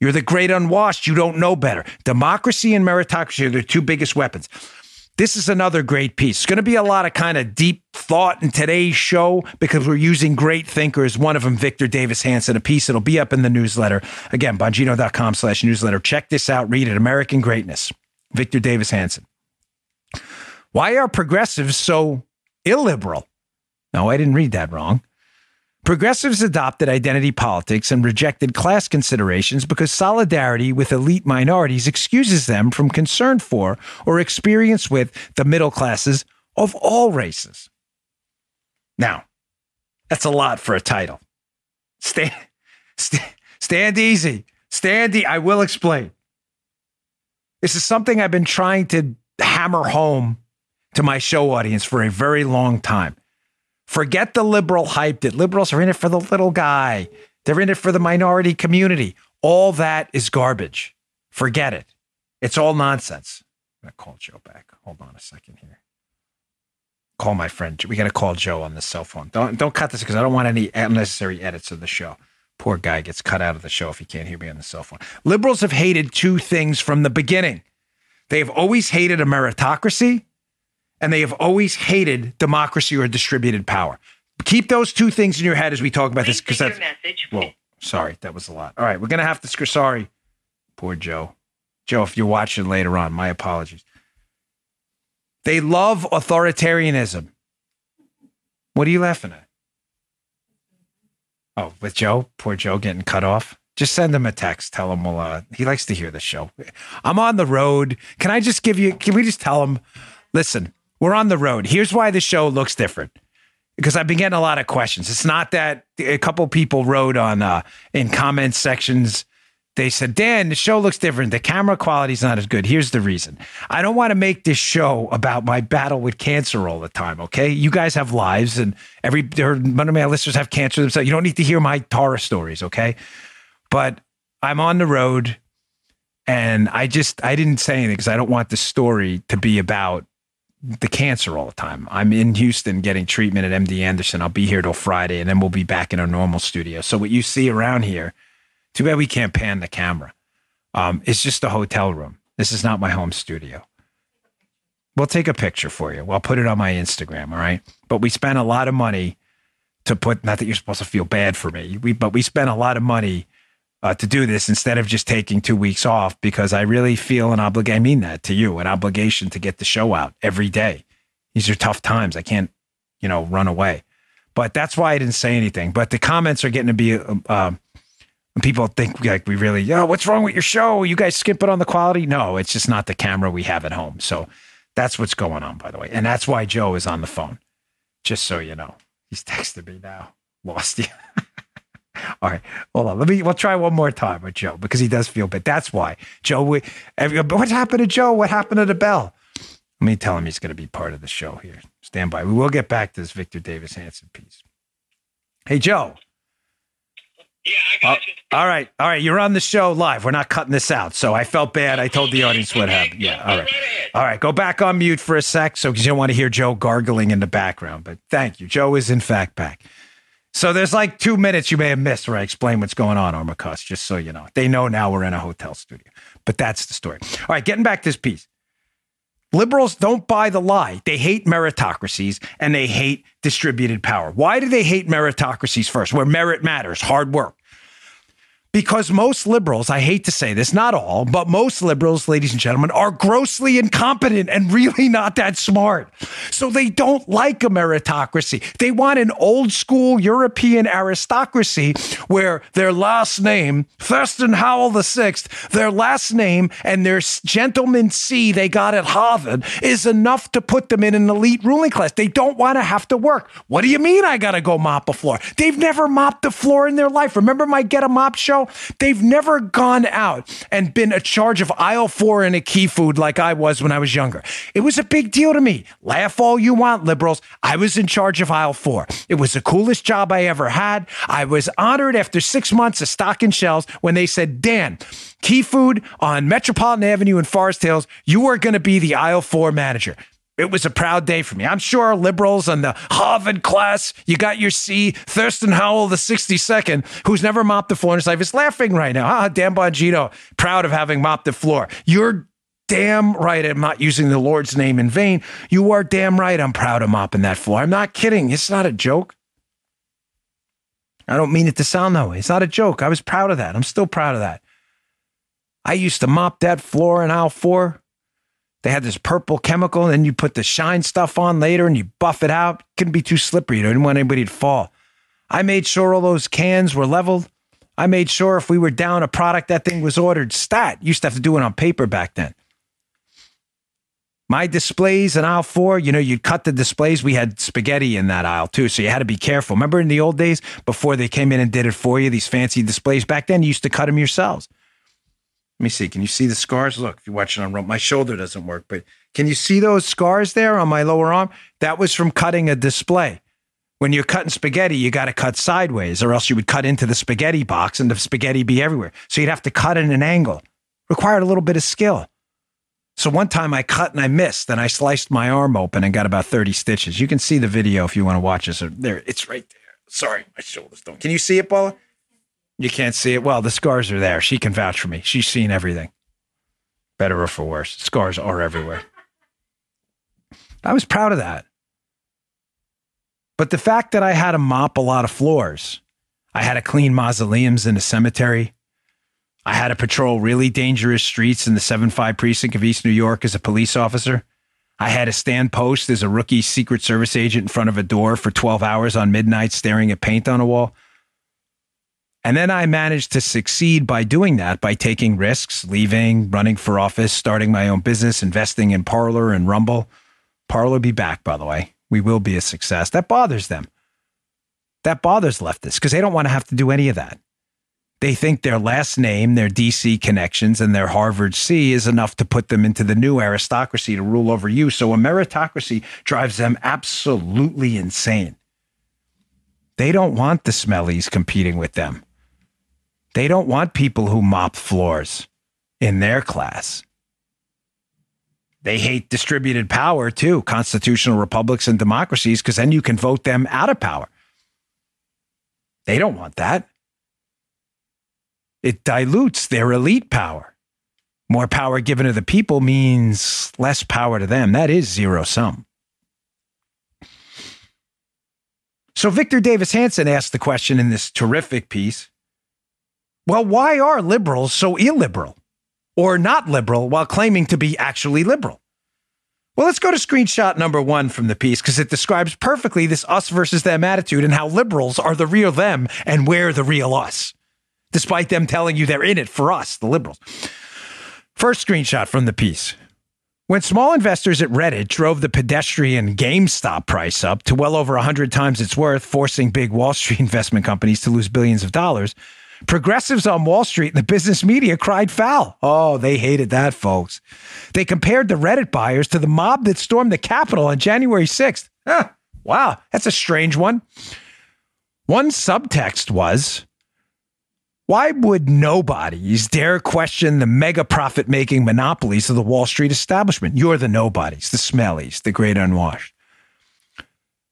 you're the great unwashed. You don't know better. Democracy and meritocracy are the two biggest weapons. This is another great piece. It's going to be a lot of kind of deep thought in today's show because we're using great thinkers. One of them, Victor Davis Hanson, a piece that'll be up in the newsletter. Again, bongino.com slash newsletter. Check this out. Read it. American Greatness. Victor Davis Hanson. Why are progressives so illiberal? No, I didn't read that wrong. Progressives adopted identity politics and rejected class considerations because solidarity with elite minorities excuses them from concern for or experience with the middle classes of all races. Now, that's a lot for a title. Stand, stand, stand easy. Stand easy. I will explain. This is something I've been trying to hammer home to my show audience for a very long time. Forget the liberal hype that liberals are in it for the little guy. They're in it for the minority community. All that is garbage. Forget it. It's all nonsense. I'm going to call Joe back. Hold on a second here. Call my friend. We got to call Joe on the cell phone. Don't don't cut this because I don't want any unnecessary edits of the show. Poor guy gets cut out of the show if he can't hear me on the cell phone. Liberals have hated two things from the beginning. They have always hated a meritocracy and they have always hated democracy or distributed power. Keep those two things in your head as we talk about this because that's. Message. Whoa, sorry, that was a lot. All right, we're gonna have to. Sorry, poor Joe. Joe, if you're watching later on, my apologies. They love authoritarianism. What are you laughing at? Oh, with Joe, poor Joe getting cut off. Just send him a text. Tell him we'll. Uh, he likes to hear the show. I'm on the road. Can I just give you? Can we just tell him? Listen, we're on the road. Here's why the show looks different. Because I've been getting a lot of questions. It's not that a couple people wrote on uh, in comment sections. They said, Dan, the show looks different. The camera quality is not as good. Here's the reason. I don't want to make this show about my battle with cancer all the time. Okay, you guys have lives, and every one of my listeners have cancer themselves. You don't need to hear my horror stories. Okay, but I'm on the road, and I just I didn't say anything because I don't want the story to be about the cancer all the time. I'm in Houston getting treatment at MD Anderson. I'll be here till Friday, and then we'll be back in our normal studio. So what you see around here, too bad we can't pan the camera. Um, it's just a hotel room. This is not my home studio. We'll take a picture for you. I'll put it on my Instagram. All right. But we spent a lot of money to put. Not that you're supposed to feel bad for me. We but we spent a lot of money uh, to do this instead of just taking two weeks off because I really feel an obligation. I mean that to you, an obligation to get the show out every day. These are tough times. I can't, you know, run away. But that's why I didn't say anything. But the comments are getting to be, uh, people think like we really, oh, what's wrong with your show? You guys skip it on the quality? No, it's just not the camera we have at home. So that's what's going on, by the way. And that's why Joe is on the phone, just so you know. He's texted me now. Lost you. All right, hold on. Let me. We'll try one more time with Joe because he does feel bad. That's why Joe. We, what happened to Joe? What happened to the bell? Let me tell him he's going to be part of the show here. Stand by. We will get back to this Victor Davis Hanson piece. Hey, Joe. Yeah, I got uh, you. All right, all right. You're on the show live. We're not cutting this out. So I felt bad. I told the audience what happened. Yeah, all right, all right. Go back on mute for a sec, so because you don't want to hear Joe gargling in the background. But thank you. Joe is in fact back. So there's like two minutes you may have missed where I explain what's going on, Armacost, just so you know. They know now we're in a hotel studio. But that's the story. All right, getting back to this piece. Liberals don't buy the lie. They hate meritocracies and they hate distributed power. Why do they hate meritocracies first? Where merit matters, hard work because most liberals, I hate to say this, not all, but most liberals, ladies and gentlemen, are grossly incompetent and really not that smart. So they don't like a meritocracy. They want an old school European aristocracy where their last name, Thurston Howell VI, their last name and their gentleman C they got at Harvard is enough to put them in an elite ruling class. They don't want to have to work. What do you mean I got to go mop a floor? They've never mopped the floor in their life. Remember my Get a Mop show? They've never gone out and been a charge of aisle four in a key food like I was when I was younger. It was a big deal to me. Laugh all you want, liberals. I was in charge of aisle four. It was the coolest job I ever had. I was honored after six months of stocking shelves when they said, Dan, Key Food on Metropolitan Avenue in Forest Hills, you are going to be the aisle four manager. It was a proud day for me. I'm sure liberals and the Harvard class, you got your C, Thurston Howell, the 62nd, who's never mopped the floor in his life, is laughing right now. Ah, Dan Bongino, proud of having mopped the floor. You're damn right I'm not using the Lord's name in vain. You are damn right I'm proud of mopping that floor. I'm not kidding. It's not a joke. I don't mean it to sound that way. It's not a joke. I was proud of that. I'm still proud of that. I used to mop that floor in aisle four They had this purple chemical, and then you put the shine stuff on later and you buff it out. Couldn't be too slippery. You didn't want anybody to fall. I made sure all those cans were leveled. I made sure if we were down a product, that thing was ordered stat. You used to have to do it on paper back then. My displays in aisle four, you know, you'd cut the displays. We had spaghetti in that aisle too. So you had to be careful. Remember in the old days before they came in and did it for you, these fancy displays back then, you used to cut them yourselves. Let me see. Can you see the scars? Look, if you're watching on my shoulder doesn't work, but can you see those scars there on my lower arm? That was from cutting a display. When you're cutting spaghetti, you got to cut sideways, or else you would cut into the spaghetti box and the spaghetti be everywhere. So you'd have to cut at an angle. Required a little bit of skill. So one time I cut and I missed, and I sliced my arm open and got about 30 stitches. You can see the video if you want to watch this. There, it's right there. Sorry, my shoulders don't. Can you see it, Paula? You can't see it. Well, the scars are there. She can vouch for me. She's seen everything. Better or for worse. Scars are everywhere. I was proud of that. But the fact that I had to mop a lot of floors, I had to clean mausoleums in a cemetery, I had to patrol really dangerous streets in the 7 5 precinct of East New York as a police officer. I had to stand post as a rookie Secret Service agent in front of a door for 12 hours on midnight staring at paint on a wall. And then I managed to succeed by doing that, by taking risks, leaving, running for office, starting my own business, investing in Parler and Rumble. Parler be back, by the way. We will be a success. That bothers them. That bothers leftists because they don't want to have to do any of that. They think their last name, their DC connections, and their Harvard C is enough to put them into the new aristocracy to rule over you. So a meritocracy drives them absolutely insane. They don't want the smellies competing with them. They don't want people who mop floors in their class. They hate distributed power too, constitutional republics and democracies, because then you can vote them out of power. They don't want that. It dilutes their elite power. More power given to the people means less power to them. That is zero sum. So Victor Davis Hanson asked the question in this terrific piece well, why are liberals so illiberal or not liberal while claiming to be actually liberal? Well, let's go to screenshot number one from the piece because it describes perfectly this us versus them attitude and how liberals are the real them and we're the real us despite them telling you they're in it for us, the liberals. First screenshot from the piece. When small investors at Reddit drove the pedestrian GameStop price up to well over 100 times its worth, forcing big Wall Street investment companies to lose billions of dollars, progressives on Wall Street and the business media cried foul. Oh, they hated that, folks. They compared the Reddit buyers to the mob that stormed the Capitol on January 6th. Huh, wow, that's a strange one. One subtext was why would nobodies dare question the mega profit making monopolies of the Wall Street establishment? You're the nobodies, the smellies, the great unwashed.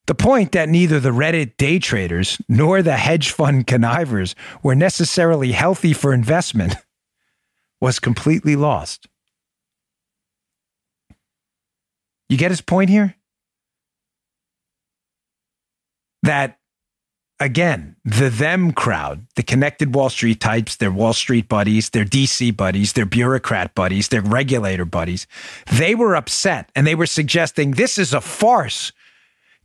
The point that neither the Reddit day traders nor the hedge fund connivers were necessarily healthy for investment was completely lost. You get his point here? That again, the them crowd, the connected Wall Street types, their Wall Street buddies, their DC buddies, their bureaucrat buddies, their regulator buddies, they were upset and they were suggesting this is a farce.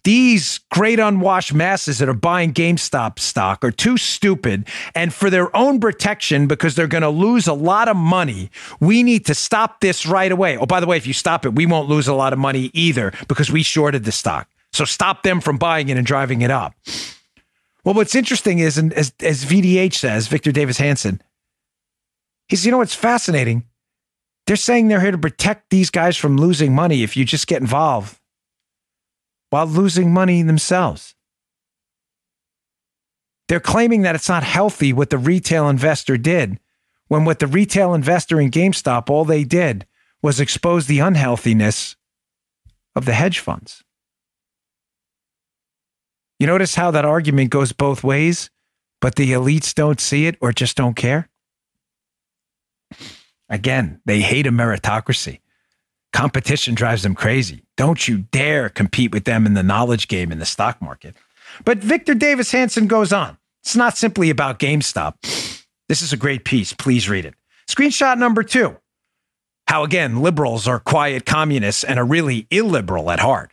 These great unwashed masses that are buying GameStop stock are too stupid. And for their own protection, because they're going to lose a lot of money, we need to stop this right away. Oh, by the way, if you stop it, we won't lose a lot of money either because we shorted the stock. So stop them from buying it and driving it up. Well, what's interesting is, and as, as VDH says, Victor Davis Hanson, he's, you know what's fascinating? They're saying they're here to protect these guys from losing money if you just get involved while losing money themselves. They're claiming that it's not healthy what the retail investor did, when what the retail investor in GameStop, all they did was expose the unhealthiness of the hedge funds. You notice how that argument goes both ways, but the elites don't see it or just don't care? Again, they hate a meritocracy. Competition drives them crazy. Don't you dare compete with them in the knowledge game in the stock market. But Victor Davis Hanson goes on. It's not simply about GameStop. This is a great piece. Please read it. Screenshot number two. How, again, liberals are quiet communists and are really illiberal at heart.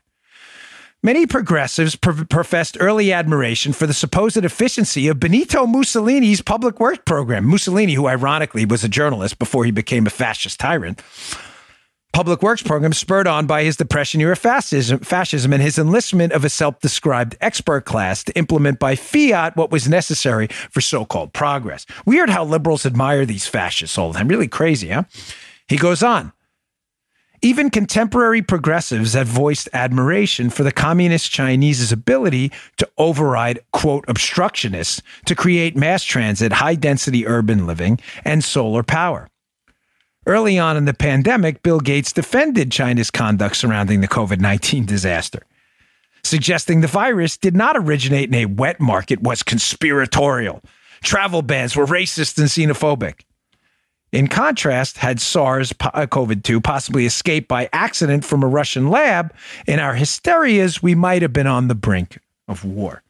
Many progressives pro- professed early admiration for the supposed efficiency of Benito Mussolini's public works program. Mussolini, who ironically was a journalist before he became a fascist tyrant, public works program spurred on by his Depression era fascism, fascism and his enlistment of a self described expert class to implement by fiat what was necessary for so called progress. Weird how liberals admire these fascists all the time. Really crazy, huh? He goes on. Even contemporary progressives have voiced admiration for the communist Chinese's ability to override, quote, obstructionists to create mass transit, high density urban living, and solar power. Early on in the pandemic, Bill Gates defended China's conduct surrounding the COVID 19 disaster, suggesting the virus did not originate in a wet market, was conspiratorial. Travel bans were racist and xenophobic. In contrast, had SARS uh, CoV 2 possibly escaped by accident from a Russian lab, in our hysterias, we might have been on the brink of war.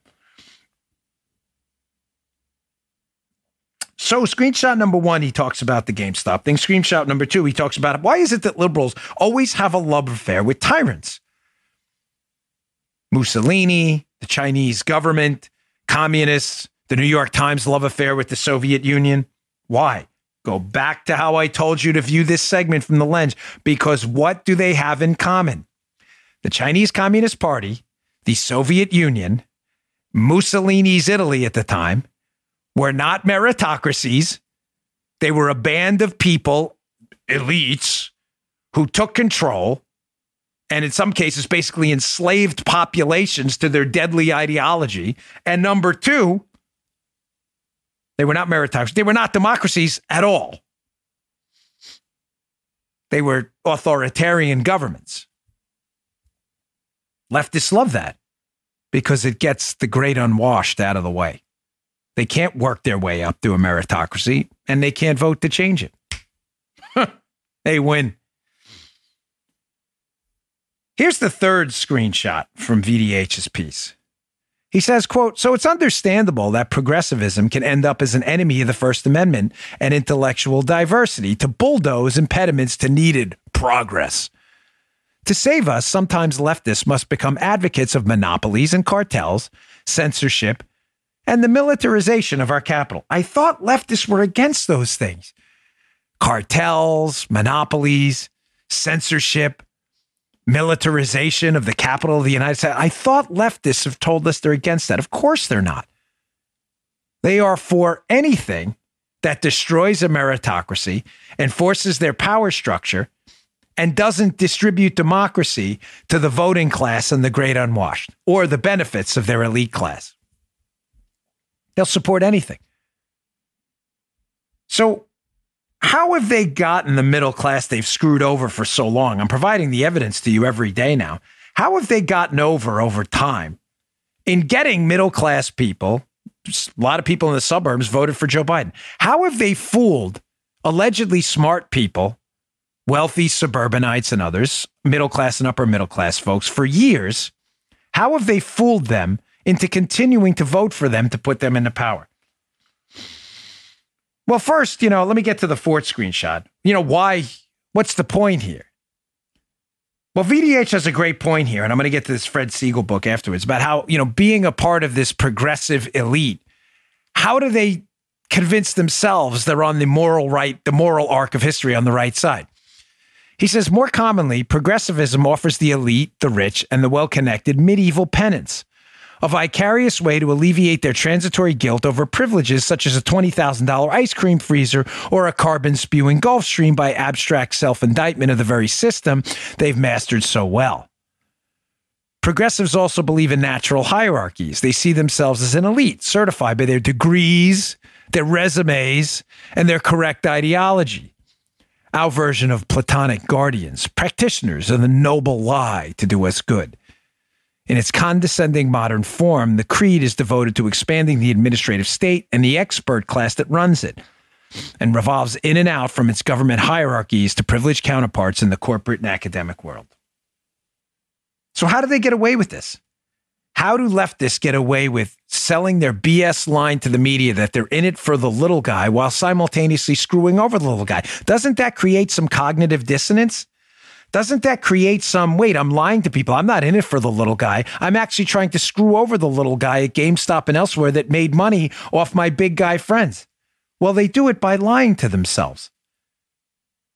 So, screenshot number one, he talks about the GameStop thing. Screenshot number two, he talks about why is it that liberals always have a love affair with tyrants? Mussolini, the Chinese government, communists, the New York Times love affair with the Soviet Union. Why? Go back to how I told you to view this segment from the lens, because what do they have in common? The Chinese Communist Party, the Soviet Union, Mussolini's Italy at the time, were not meritocracies. They were a band of people, elites, who took control and in some cases basically enslaved populations to their deadly ideology. And number two, they were not meritocracies. They were not democracies at all. They were authoritarian governments. Leftists love that because it gets the great unwashed out of the way. They can't work their way up to a meritocracy and they can't vote to change it. they win. Here's the third screenshot from VDH's piece. He says, quote, so it's understandable that progressivism can end up as an enemy of the First Amendment and intellectual diversity to bulldoze impediments to needed progress. To save us, sometimes leftists must become advocates of monopolies and cartels, censorship, and the militarization of our capital. I thought leftists were against those things cartels, monopolies, censorship, militarization of the capital of the United States. I thought leftists have told us they're against that. Of course they're not. They are for anything that destroys a meritocracy, enforces their power structure, and doesn't distribute democracy to the voting class and the great unwashed or the benefits of their elite class. They'll support anything. So, how have they gotten the middle class they've screwed over for so long? I'm providing the evidence to you every day now. How have they gotten over over time in getting middle class people? A lot of people in the suburbs voted for Joe Biden. How have they fooled allegedly smart people, wealthy suburbanites and others, middle class and upper middle class folks for years? How have they fooled them into continuing to vote for them to put them into power. Well, first, you know, let me get to the fourth screenshot. You know, why? What's the point here? Well, VDH has a great point here, and I'm going to get to this Fred Siegel book afterwards about how, you know, being a part of this progressive elite, how do they convince themselves they're on the moral right, the moral arc of history on the right side? He says more commonly, progressivism offers the elite, the rich, and the well connected medieval penance a vicarious way to alleviate their transitory guilt over privileges such as a $20,000 ice cream freezer or a carbon spewing Gulfstream by abstract self indictment of the very system they've mastered so well. Progressives also believe in natural hierarchies. They see themselves as an elite, certified by their degrees, their resumes, and their correct ideology. Our version of Platonic guardians, practitioners of the noble lie to do us good. In its condescending modern form, the creed is devoted to expanding the administrative state and the expert class that runs it, and revolves in and out from its government hierarchies to privileged counterparts in the corporate and academic world. So, how do they get away with this? How do leftists get away with selling their BS line to the media that they're in it for the little guy while simultaneously screwing over the little guy? Doesn't that create some cognitive dissonance? Doesn't that create some, wait, I'm lying to people. I'm not in it for the little guy. I'm actually trying to screw over the little guy at GameStop and elsewhere that made money off my big guy friends. Well, they do it by lying to themselves.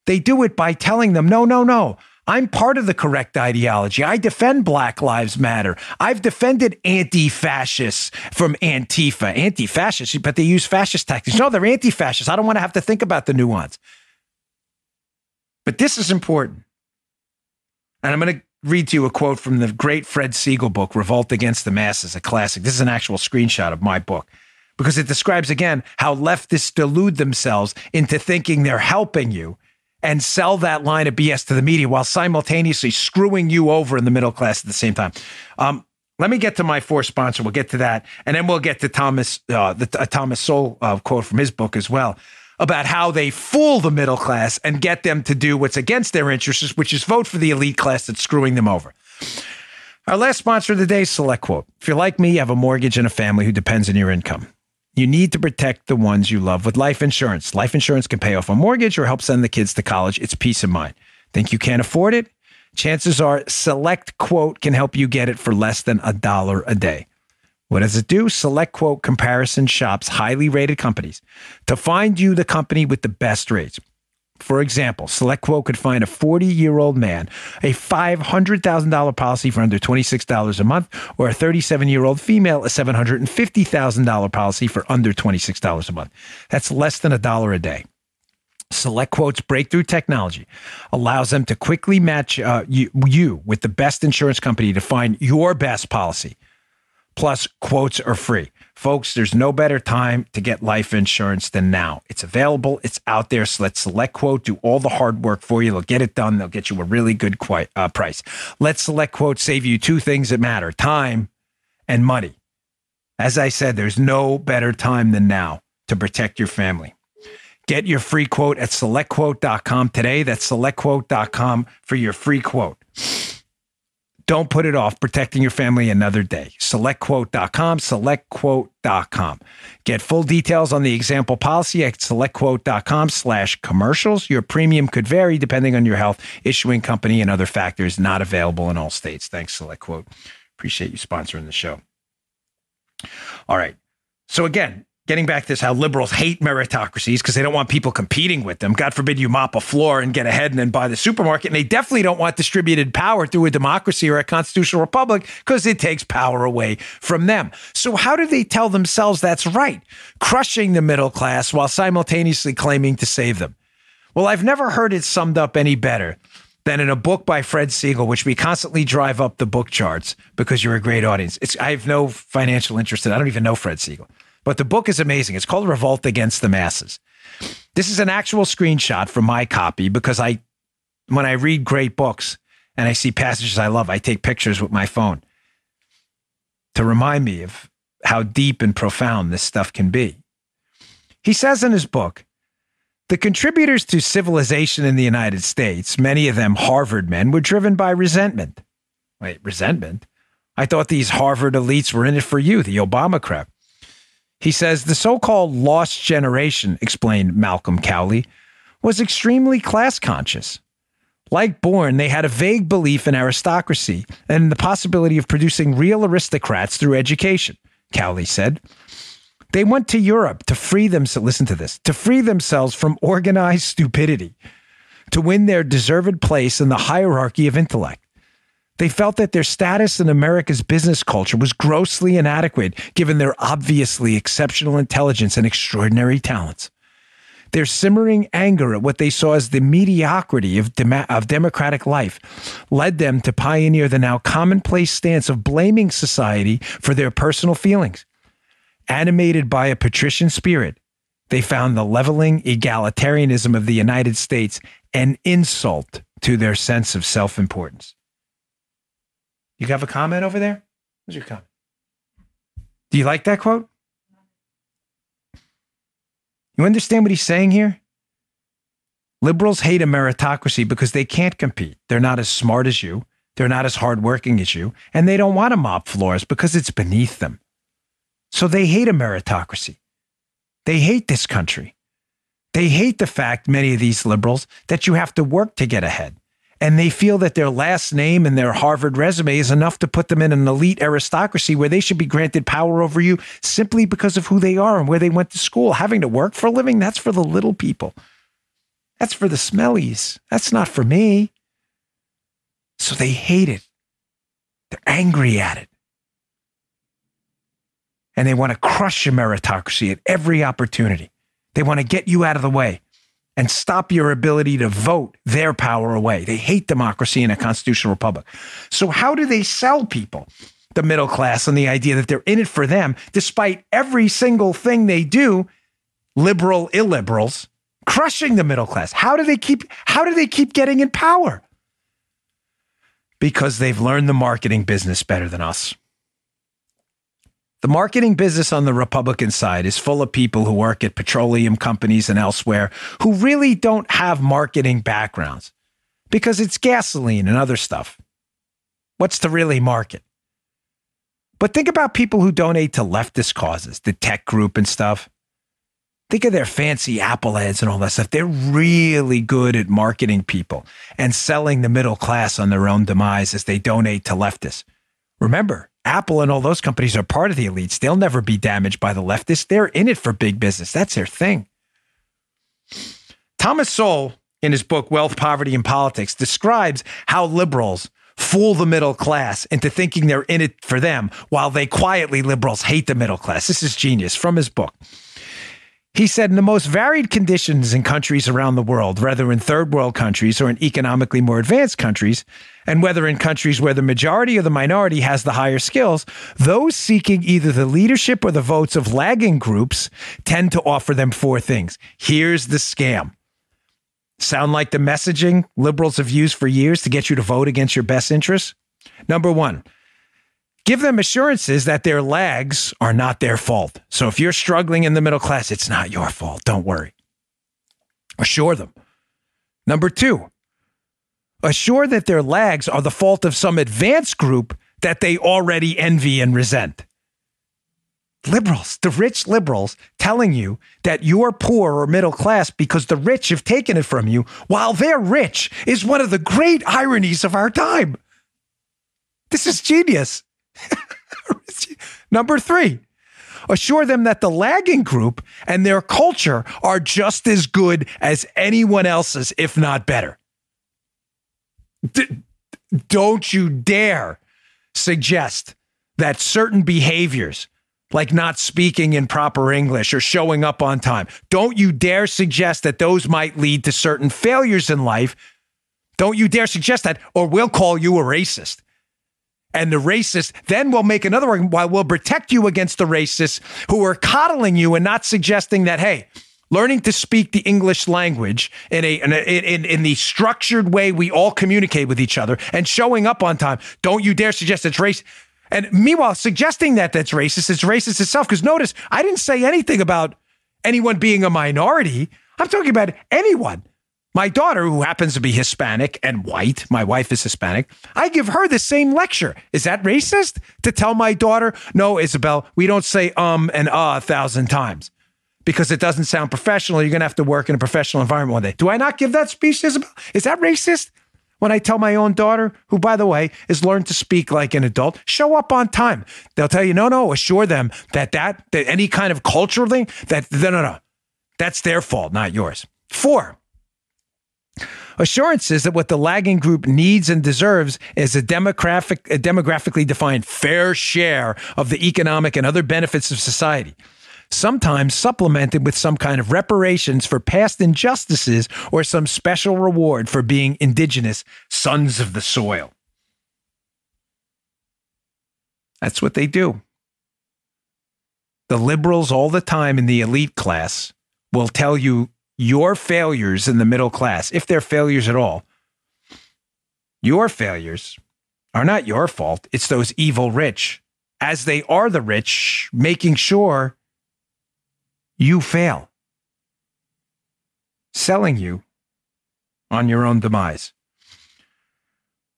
They do it by telling them, no, no, no. I'm part of the correct ideology. I defend Black Lives Matter. I've defended anti fascists from Antifa, anti fascists, but they use fascist tactics. No, they're anti fascists. I don't want to have to think about the nuance. But this is important. And I'm going to read to you a quote from the great Fred Siegel book, Revolt Against the Masses, a classic. This is an actual screenshot of my book because it describes again how leftists delude themselves into thinking they're helping you and sell that line of BS to the media while simultaneously screwing you over in the middle class at the same time. Um, let me get to my fourth sponsor. We'll get to that, and then we'll get to Thomas, uh, the uh, Thomas Sowell uh, quote from his book as well about how they fool the middle class and get them to do what's against their interests, which is vote for the elite class that's screwing them over. Our last sponsor of the day, Select Quote. If you're like me, you have a mortgage and a family who depends on your income. You need to protect the ones you love with life insurance. Life insurance can pay off a mortgage or help send the kids to college. It's peace of mind. Think you can't afford it? Chances are Select Quote can help you get it for less than a dollar a day. What does it do? Select Quote comparison shops highly rated companies to find you the company with the best rates. For example, SelectQuote could find a 40 year old man a $500,000 policy for under $26 a month, or a 37 year old female a $750,000 policy for under $26 a month. That's less than a dollar a day. SelectQuote's breakthrough technology allows them to quickly match uh, you, you with the best insurance company to find your best policy. Plus, quotes are free. Folks, there's no better time to get life insurance than now. It's available, it's out there. So let Select Quote do all the hard work for you. They'll get it done, they'll get you a really good qu- uh, price. Let Select Quote save you two things that matter time and money. As I said, there's no better time than now to protect your family. Get your free quote at selectquote.com today. That's selectquote.com for your free quote. Don't put it off protecting your family another day. SelectQuote.com, SelectQuote.com. Get full details on the example policy at SelectQuote.com slash commercials. Your premium could vary depending on your health, issuing company, and other factors not available in all states. Thanks, SelectQuote. Appreciate you sponsoring the show. All right. So again, getting back to this, how liberals hate meritocracies because they don't want people competing with them. God forbid you mop a floor and get ahead and then buy the supermarket. And they definitely don't want distributed power through a democracy or a constitutional republic because it takes power away from them. So, how do they tell themselves that's right? Crushing the middle class while simultaneously claiming to save them. Well, I've never heard it summed up any better than in a book by Fred Siegel, which we constantly drive up the book charts because you're a great audience. It's I have no financial interest in. I don't even know Fred Siegel. But the book is amazing. It's called Revolt Against the Masses. This is an actual screenshot from my copy because I, when I read great books and I see passages I love, I take pictures with my phone to remind me of how deep and profound this stuff can be. He says in his book, the contributors to civilization in the United States, many of them Harvard men, were driven by resentment. Wait, resentment? I thought these Harvard elites were in it for you, the Obama crowd. He says the so called lost generation, explained Malcolm Cowley, was extremely class conscious. Like Bourne, they had a vague belief in aristocracy and the possibility of producing real aristocrats through education, Cowley said. They went to Europe to free themselves, listen to this, to free themselves from organized stupidity, to win their deserved place in the hierarchy of intellect. They felt that their status in America's business culture was grossly inadequate given their obviously exceptional intelligence and extraordinary talents. Their simmering anger at what they saw as the mediocrity of, dem- of democratic life led them to pioneer the now commonplace stance of blaming society for their personal feelings. Animated by a patrician spirit, they found the leveling egalitarianism of the United States an insult to their sense of self importance. You have a comment over there? What's your comment? Do you like that quote? You understand what he's saying here? Liberals hate a meritocracy because they can't compete. They're not as smart as you. They're not as hardworking as you, and they don't want to mop floors because it's beneath them. So they hate a meritocracy. They hate this country. They hate the fact, many of these liberals, that you have to work to get ahead. And they feel that their last name and their Harvard resume is enough to put them in an elite aristocracy where they should be granted power over you simply because of who they are and where they went to school. Having to work for a living, that's for the little people. That's for the smellies. That's not for me. So they hate it. They're angry at it. And they want to crush your meritocracy at every opportunity. They want to get you out of the way and stop your ability to vote their power away. They hate democracy in a constitutional republic. So, how do they sell people, the middle class, on the idea that they're in it for them, despite every single thing they do, liberal illiberals, crushing the middle class? How do they keep how do they keep getting in power? Because they've learned the marketing business better than us. The marketing business on the Republican side is full of people who work at petroleum companies and elsewhere who really don't have marketing backgrounds because it's gasoline and other stuff. What's to really market? But think about people who donate to leftist causes, the tech group and stuff. Think of their fancy Apple ads and all that stuff. They're really good at marketing people and selling the middle class on their own demise as they donate to leftists. Remember, Apple and all those companies are part of the elites. They'll never be damaged by the leftists. They're in it for big business. That's their thing. Thomas Sowell, in his book Wealth, Poverty, and Politics, describes how liberals fool the middle class into thinking they're in it for them while they quietly, liberals, hate the middle class. This is genius from his book. He said, in the most varied conditions in countries around the world, whether in third world countries or in economically more advanced countries, and whether in countries where the majority or the minority has the higher skills, those seeking either the leadership or the votes of lagging groups tend to offer them four things. Here's the scam. Sound like the messaging liberals have used for years to get you to vote against your best interests? Number one, Give them assurances that their lags are not their fault. So if you're struggling in the middle class, it's not your fault. Don't worry. Assure them. Number two, assure that their lags are the fault of some advanced group that they already envy and resent. Liberals, the rich liberals telling you that you're poor or middle class because the rich have taken it from you while they're rich is one of the great ironies of our time. This is genius. Number three, assure them that the lagging group and their culture are just as good as anyone else's, if not better. D- don't you dare suggest that certain behaviors, like not speaking in proper English or showing up on time, don't you dare suggest that those might lead to certain failures in life. Don't you dare suggest that, or we'll call you a racist and the racists, then we'll make another one while we'll protect you against the racists who are coddling you and not suggesting that, hey, learning to speak the English language in a, in, a, in, in the structured way we all communicate with each other and showing up on time. Don't you dare suggest it's race. And meanwhile, suggesting that that's racist, it's racist itself. Because notice, I didn't say anything about anyone being a minority. I'm talking about anyone. My daughter, who happens to be Hispanic and white, my wife is Hispanic, I give her the same lecture. Is that racist to tell my daughter, no, Isabel, we don't say um and ah uh a thousand times because it doesn't sound professional. You're going to have to work in a professional environment one day. Do I not give that speech, Isabel? Is that racist? When I tell my own daughter, who, by the way, has learned to speak like an adult, show up on time. They'll tell you, no, no, assure them that that, that any kind of cultural thing, that, no, no, no, that's their fault, not yours. Four, assurances that what the lagging group needs and deserves is a, demographic, a demographically defined fair share of the economic and other benefits of society sometimes supplemented with some kind of reparations for past injustices or some special reward for being indigenous sons of the soil. That's what they do. The liberals, all the time in the elite class, will tell you your failures in the middle class, if they're failures at all, your failures are not your fault. It's those evil rich, as they are the rich, making sure you fail, selling you on your own demise.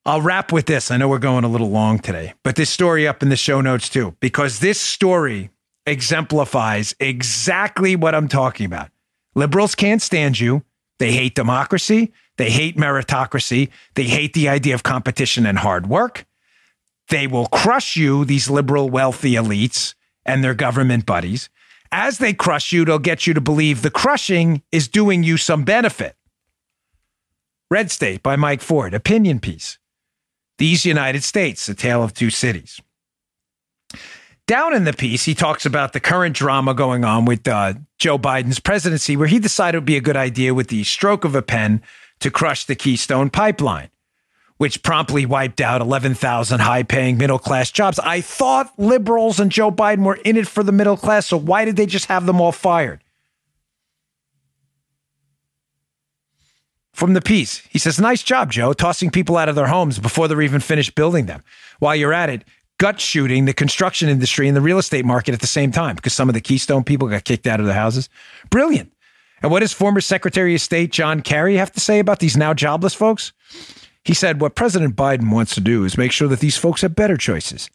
I'll wrap with this. I know we're going a little long today, but this story up in the show notes too, because this story exemplifies exactly what I'm talking about. Liberals can't stand you. They hate democracy. They hate meritocracy. They hate the idea of competition and hard work. They will crush you, these liberal, wealthy elites and their government buddies. As they crush you, they'll get you to believe the crushing is doing you some benefit. Red State by Mike Ford, opinion piece. These United States, a tale of two cities. Down in the piece, he talks about the current drama going on with uh, Joe Biden's presidency, where he decided it would be a good idea with the stroke of a pen to crush the Keystone Pipeline, which promptly wiped out 11,000 high paying middle class jobs. I thought liberals and Joe Biden were in it for the middle class, so why did they just have them all fired? From the piece, he says, Nice job, Joe, tossing people out of their homes before they're even finished building them. While you're at it, gut shooting the construction industry and the real estate market at the same time because some of the Keystone people got kicked out of their houses. Brilliant. And what does former Secretary of State John Kerry have to say about these now jobless folks? He said, What President Biden wants to do is make sure that these folks have better choices,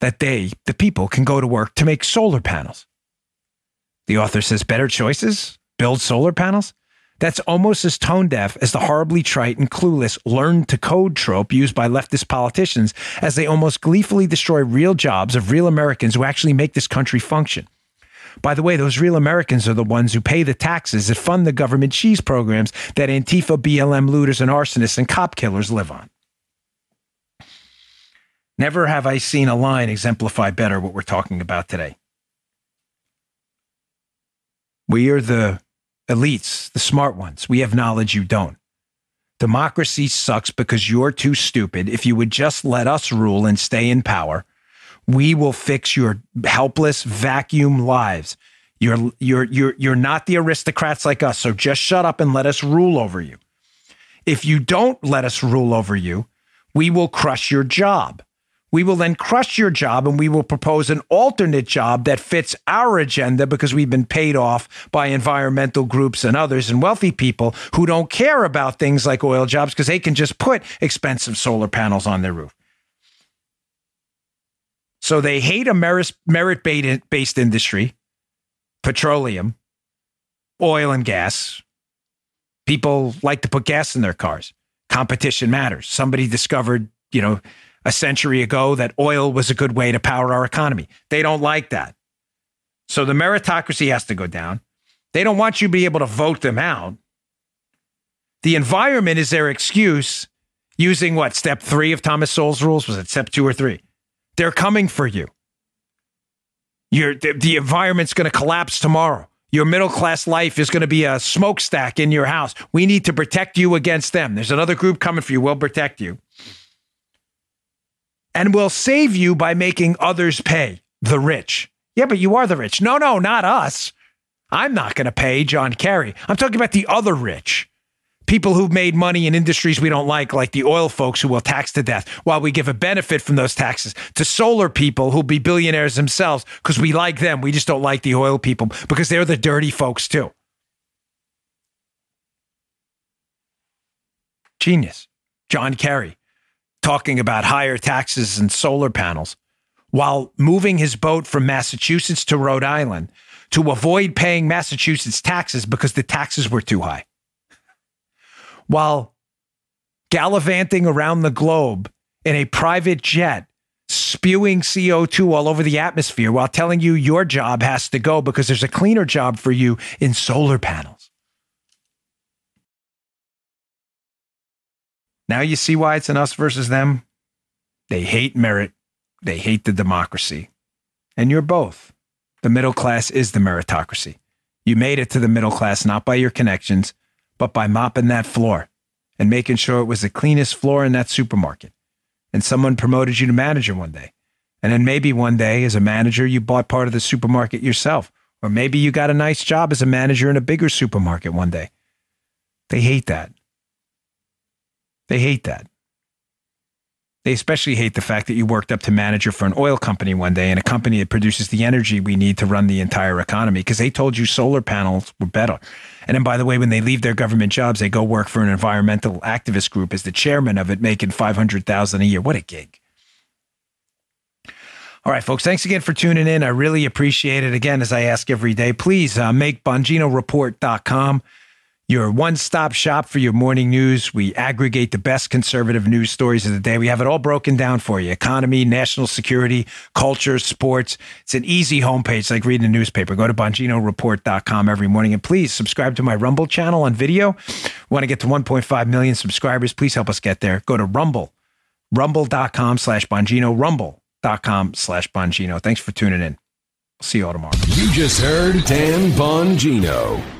that they, the people, can go to work to make solar panels. The author says, Better choices? Build solar panels? That's almost as tone deaf as the horribly trite and clueless learn to code trope used by leftist politicians as they almost gleefully destroy real jobs of real Americans who actually make this country function. By the way, those real Americans are the ones who pay the taxes that fund the government cheese programs that Antifa, BLM looters, and arsonists and cop killers live on. Never have I seen a line exemplify better what we're talking about today. We are the elites, the smart ones. We have knowledge you don't. Democracy sucks because you're too stupid. If you would just let us rule and stay in power, we will fix your helpless vacuum lives. You're you're you're you're not the aristocrats like us, so just shut up and let us rule over you. If you don't let us rule over you, we will crush your job. We will then crush your job and we will propose an alternate job that fits our agenda because we've been paid off by environmental groups and others and wealthy people who don't care about things like oil jobs because they can just put expensive solar panels on their roof. So they hate a merit based industry, petroleum, oil and gas. People like to put gas in their cars. Competition matters. Somebody discovered, you know, a century ago that oil was a good way to power our economy. They don't like that. So the meritocracy has to go down. They don't want you to be able to vote them out. The environment is their excuse using what? Step three of Thomas Sowell's rules? Was it step two or three? They're coming for you. Your, the, the environment's going to collapse tomorrow. Your middle class life is going to be a smokestack in your house. We need to protect you against them. There's another group coming for you. We'll protect you and will save you by making others pay, the rich. Yeah, but you are the rich. No, no, not us. I'm not going to pay John Kerry. I'm talking about the other rich. People who've made money in industries we don't like, like the oil folks who will tax to death, while we give a benefit from those taxes to solar people who'll be billionaires themselves because we like them. We just don't like the oil people because they're the dirty folks too. Genius. John Kerry talking about higher taxes and solar panels while moving his boat from Massachusetts to Rhode Island to avoid paying Massachusetts taxes because the taxes were too high. While gallivanting around the globe in a private jet, spewing CO2 all over the atmosphere while telling you your job has to go because there's a cleaner job for you in solar panels. Now you see why it's an us versus them. They hate merit, they hate the democracy. And you're both. The middle class is the meritocracy. You made it to the middle class not by your connections, but by mopping that floor and making sure it was the cleanest floor in that supermarket. And someone promoted you to manager one day. And then maybe one day, as a manager, you bought part of the supermarket yourself. Or maybe you got a nice job as a manager in a bigger supermarket one day. They hate that. They hate that. They especially hate the fact that you worked up to manager for an oil company one day and a company that produces the energy we need to run the entire economy because they told you solar panels were better. And then, by the way, when they leave their government jobs, they go work for an environmental activist group as the chairman of it, making 500000 a year. What a gig. All right, folks, thanks again for tuning in. I really appreciate it. Again, as I ask every day, please uh, make BonginoReport.com your one stop shop for your morning news. We aggregate the best conservative news stories of the day. We have it all broken down for you economy, national security, culture, sports. It's an easy homepage, like reading a newspaper. Go to BonginoReport.com every morning and please subscribe to my Rumble channel on video. We want to get to 1.5 million subscribers. Please help us get there. Go to Rumble, rumble.com slash Bongino, rumble.com slash Bongino. Thanks for tuning in. See you all tomorrow. You just heard Dan Bongino.